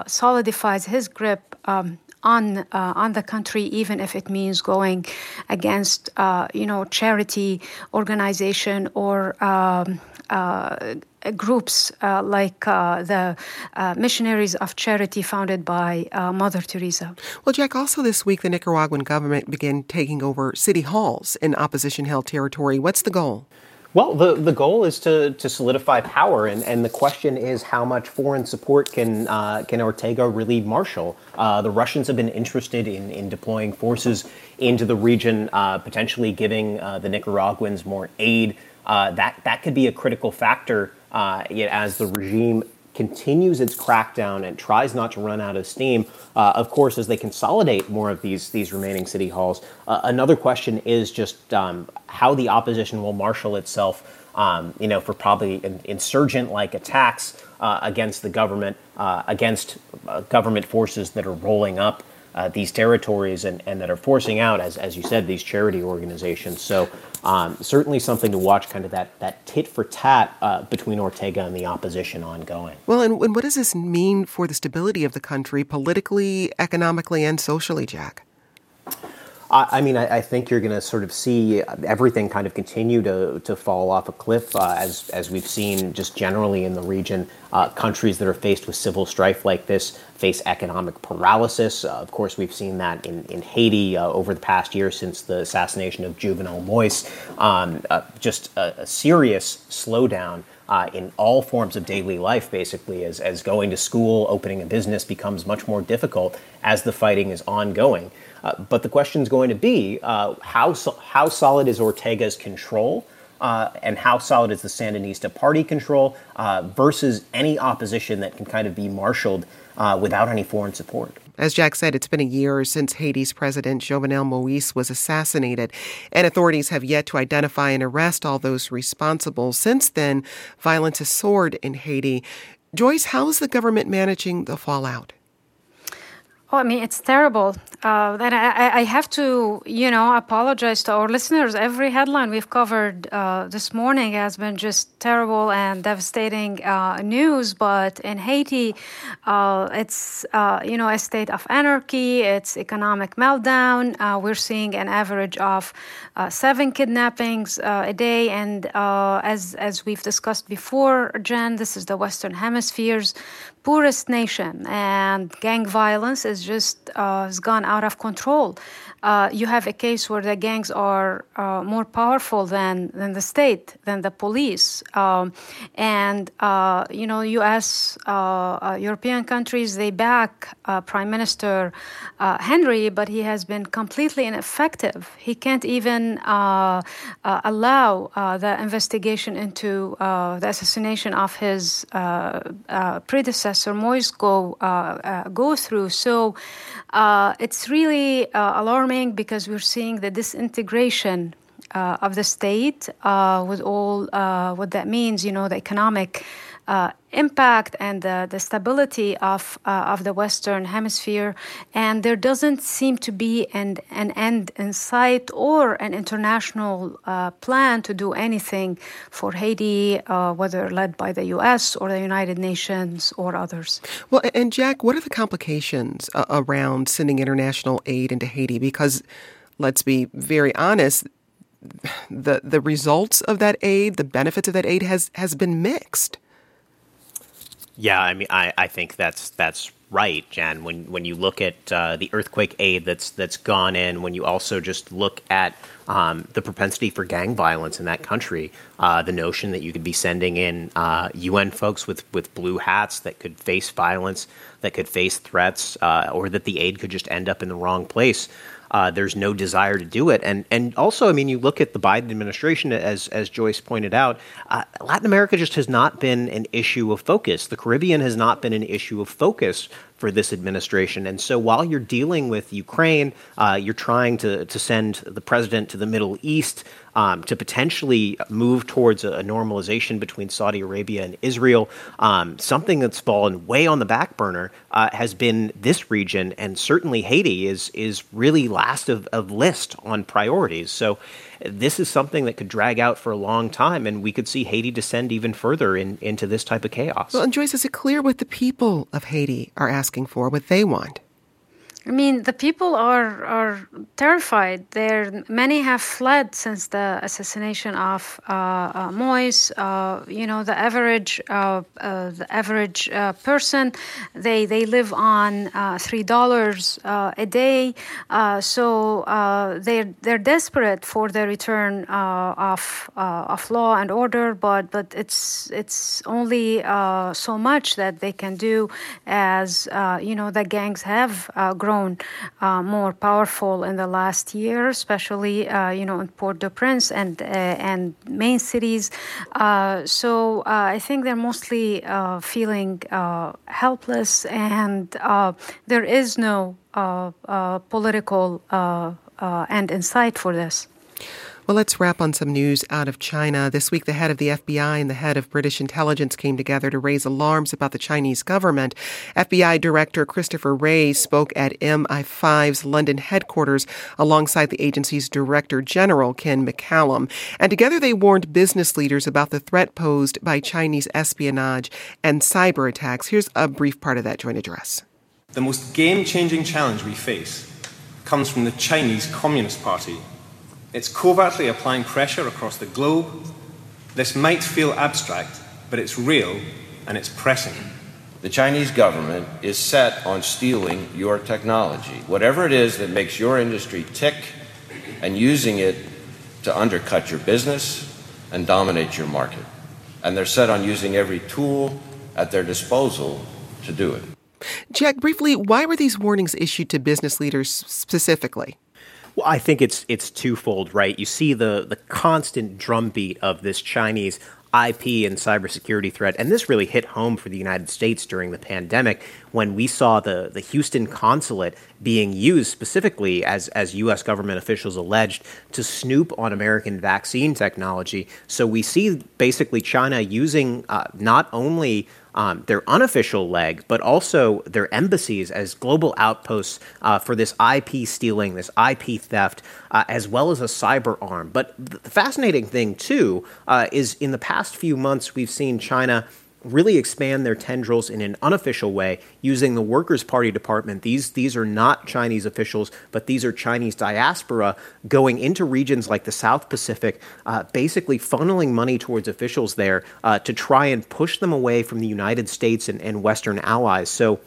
solidifies his grip um, on uh, on the country, even if it means going against uh, you know charity organization or. Um, uh, groups uh, like uh, the Missionaries of Charity founded by Mother Teresa. Well, Jack, also this week the Nicaraguan government began taking over city halls in opposition held territory. What's the goal? Well, the, the goal is to, to solidify power, and, and the question is how much foreign support can uh, can Ortega really marshal? Uh, the Russians have been interested in, in deploying forces into the region, uh, potentially giving uh, the Nicaraguans more aid. Uh, that that could be a critical factor uh, as the regime continues its crackdown and tries not to run out of steam. Uh, of course, as they consolidate more of these these remaining city halls, uh, another question is just um, how the opposition will marshal itself. Um, you know, for probably insurgent-like attacks uh, against the government, uh, against uh, government forces that are rolling up uh, these territories and, and that are forcing out, as, as you said, these charity organizations. So um, certainly something to watch, kind of that, that tit for tat uh, between Ortega and the opposition ongoing. Well, and, and what does this mean for the stability of the country politically, economically, and socially, Jack? I, mean, I, I, think you're going to sort of see everything kind of continue to, to fall off a cliff uh, as, as we've seen just generally in the region. Uh, countries that are faced with civil strife like this face economic paralysis. Uh, of course, we've seen that in, in Haiti uh, over the past year since the assassination of Jovenel Moise. Um, uh, just a, a serious slowdown uh, in all forms of daily life, basically, as, as going to school, opening a business becomes much more difficult as the fighting is ongoing. Uh, but the question is going to be uh, how, so, how solid is Ortega's control? Uh, and how solid is the Sandinista party control uh, versus any opposition that can kind of be marshaled uh, without any foreign support. As Jack said, it's been a year since Haiti's President Jovenel Moise was assassinated, and authorities have yet to identify and arrest all those responsible. Since then, violence has soared in Haiti. Joyce, how is the government managing the fallout? Oh, I mean, it's terrible. Uh, and I, I, have to, you know, apologize to our listeners. Every headline we've covered uh, this morning has been just terrible and devastating uh, news. But in Haiti, uh, it's, uh, you know, a state of anarchy. It's economic meltdown. Uh, we're seeing an average of seven kidnappings a day. And as as we've discussed before, Jen, this is the Western Hemisphere's poorest nation, and gang violence is just uh, has gone out of control. Uh, you have a case where the gangs are uh, more powerful than, than the state, than the police. Um, and, uh, you know, U.S., uh, uh, European countries, they back Prime Minister Henry, but he has been completely ineffective. He can't even allow the investigation into the assassination of his predecessor, Moise, go, go through. So it's really alarming because we're seeing the disintegration uh, of the state uh, with all uh, what that means, you know, the economic uh, impact and the, the stability of, uh, of the Western Hemisphere. And there doesn't seem to be an, an end in sight or an international uh, plan to do anything for Haiti, whether led by the U.S. or the United Nations or others. Well, and Jack, what are the complications around sending international aid into Haiti? Because let's be very honest, the the results of that aid, the benefits of that aid has has been mixed. Yeah, I mean, I, I think that's that's right, Jen. When when you look at uh, the earthquake aid that's that's gone in, when you also just look at um, the propensity for gang violence in that country, uh, the notion that you could be sending in uh, UN folks with with blue hats that could face violence, that could face threats, uh, or that the aid could just end up in the wrong place. Uh, there's no desire to do it, and and also, I mean, you look at the Biden administration, as as Joyce pointed out, uh, Latin America just has not been an issue of focus. The Caribbean has not been an issue of focus for this administration. And so while you're dealing with Ukraine, uh, you're trying to, to send the president to the Middle East um, to potentially move towards a, normalization between Saudi Arabia and Israel. Um, something that's fallen way on the back burner uh, has been this region, and certainly Haiti is is really last of, of list on priorities. So this is something that could drag out for a long time, and we could see Haiti descend even further in, into this type of chaos. Well, and Joyce, is it clear what the people of Haiti are asking for, what they want? I mean, the people are are terrified. There, many have fled since the assassination of uh, uh, Moise. Uh, you know, the average uh, uh, the average uh, person, they they live on three dollars a day. so they're they're desperate for the return of of law and order. But but it's it's only so much that they can do, as you know, the gangs have grown grown uh, more powerful in the last year, especially uh, you know in Port-au-Prince and uh, and main cities. Uh, so uh, I think they're mostly feeling helpless, and there is no political end in sight for this. Well, let's wrap on some news out of China. This week, the head of the FBI and the head of British intelligence came together to raise alarms about the Chinese government. FBI Director Christopher Wray spoke at MI5's London headquarters alongside the agency's Director General, Ken McCallum. And together they warned business leaders about the threat posed by Chinese espionage and cyber attacks. Here's a brief part of that joint address. The most game changing challenge we face comes from the Chinese Communist Party it's covertly applying pressure across the globe. This might feel abstract, but it's real and it's pressing. The Chinese government is set on stealing your technology, whatever it is that makes your industry tick, and using it to undercut your business and dominate your market. And they're set on using every tool at their disposal to do it. Jack, briefly, why were these warnings issued to business leaders specifically? Well, I think it's it's twofold, right? You see the the constant drumbeat of this Chinese IP and cybersecurity threat, and this really hit home for the United States during the pandemic when we saw the, the Houston consulate being used specifically, as, as U.S. government officials alleged, to snoop on American vaccine technology. So we see basically China using uh, not only um, their unofficial leg, but also their embassies as global outposts uh, for this IP stealing, this IP theft, uh, as well as a cyber arm. But the fascinating thing, too, uh, is in the past few months, we've seen China really expand their tendrils in an unofficial way using the Workers' Party department. These these are not Chinese officials, but these are Chinese diaspora going into regions like the South Pacific, uh, basically funneling money towards officials there uh, to try and push them away from the United States and, and Western allies. So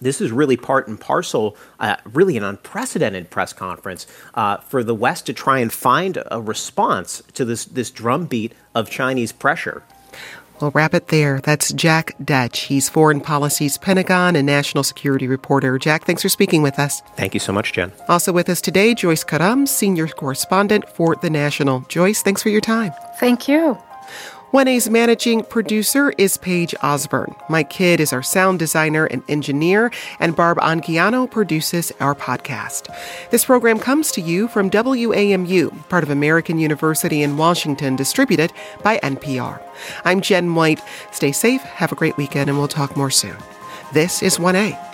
this is really part and parcel, uh, really an unprecedented press conference uh, for the West to try and find a response to this this drumbeat of Chinese pressure. We'll wrap it there. That's Jack Detsch. He's Foreign Policy's Pentagon and National Security Reporter. Jack, thanks for speaking with us. Thank you so much, Jen. Also with us today, Joyce Karam, Senior Correspondent for The National. Joyce, thanks for your time. Thank you. 1A's managing producer is Paige Osborne. Mike Kidd is our sound designer and engineer, and Barb Anguiano produces our podcast. This program comes to you from WAMU, part of American University in Washington, distributed by NPR. I'm Jen White. Stay safe, have a great weekend, and we'll talk more soon. This is 1A.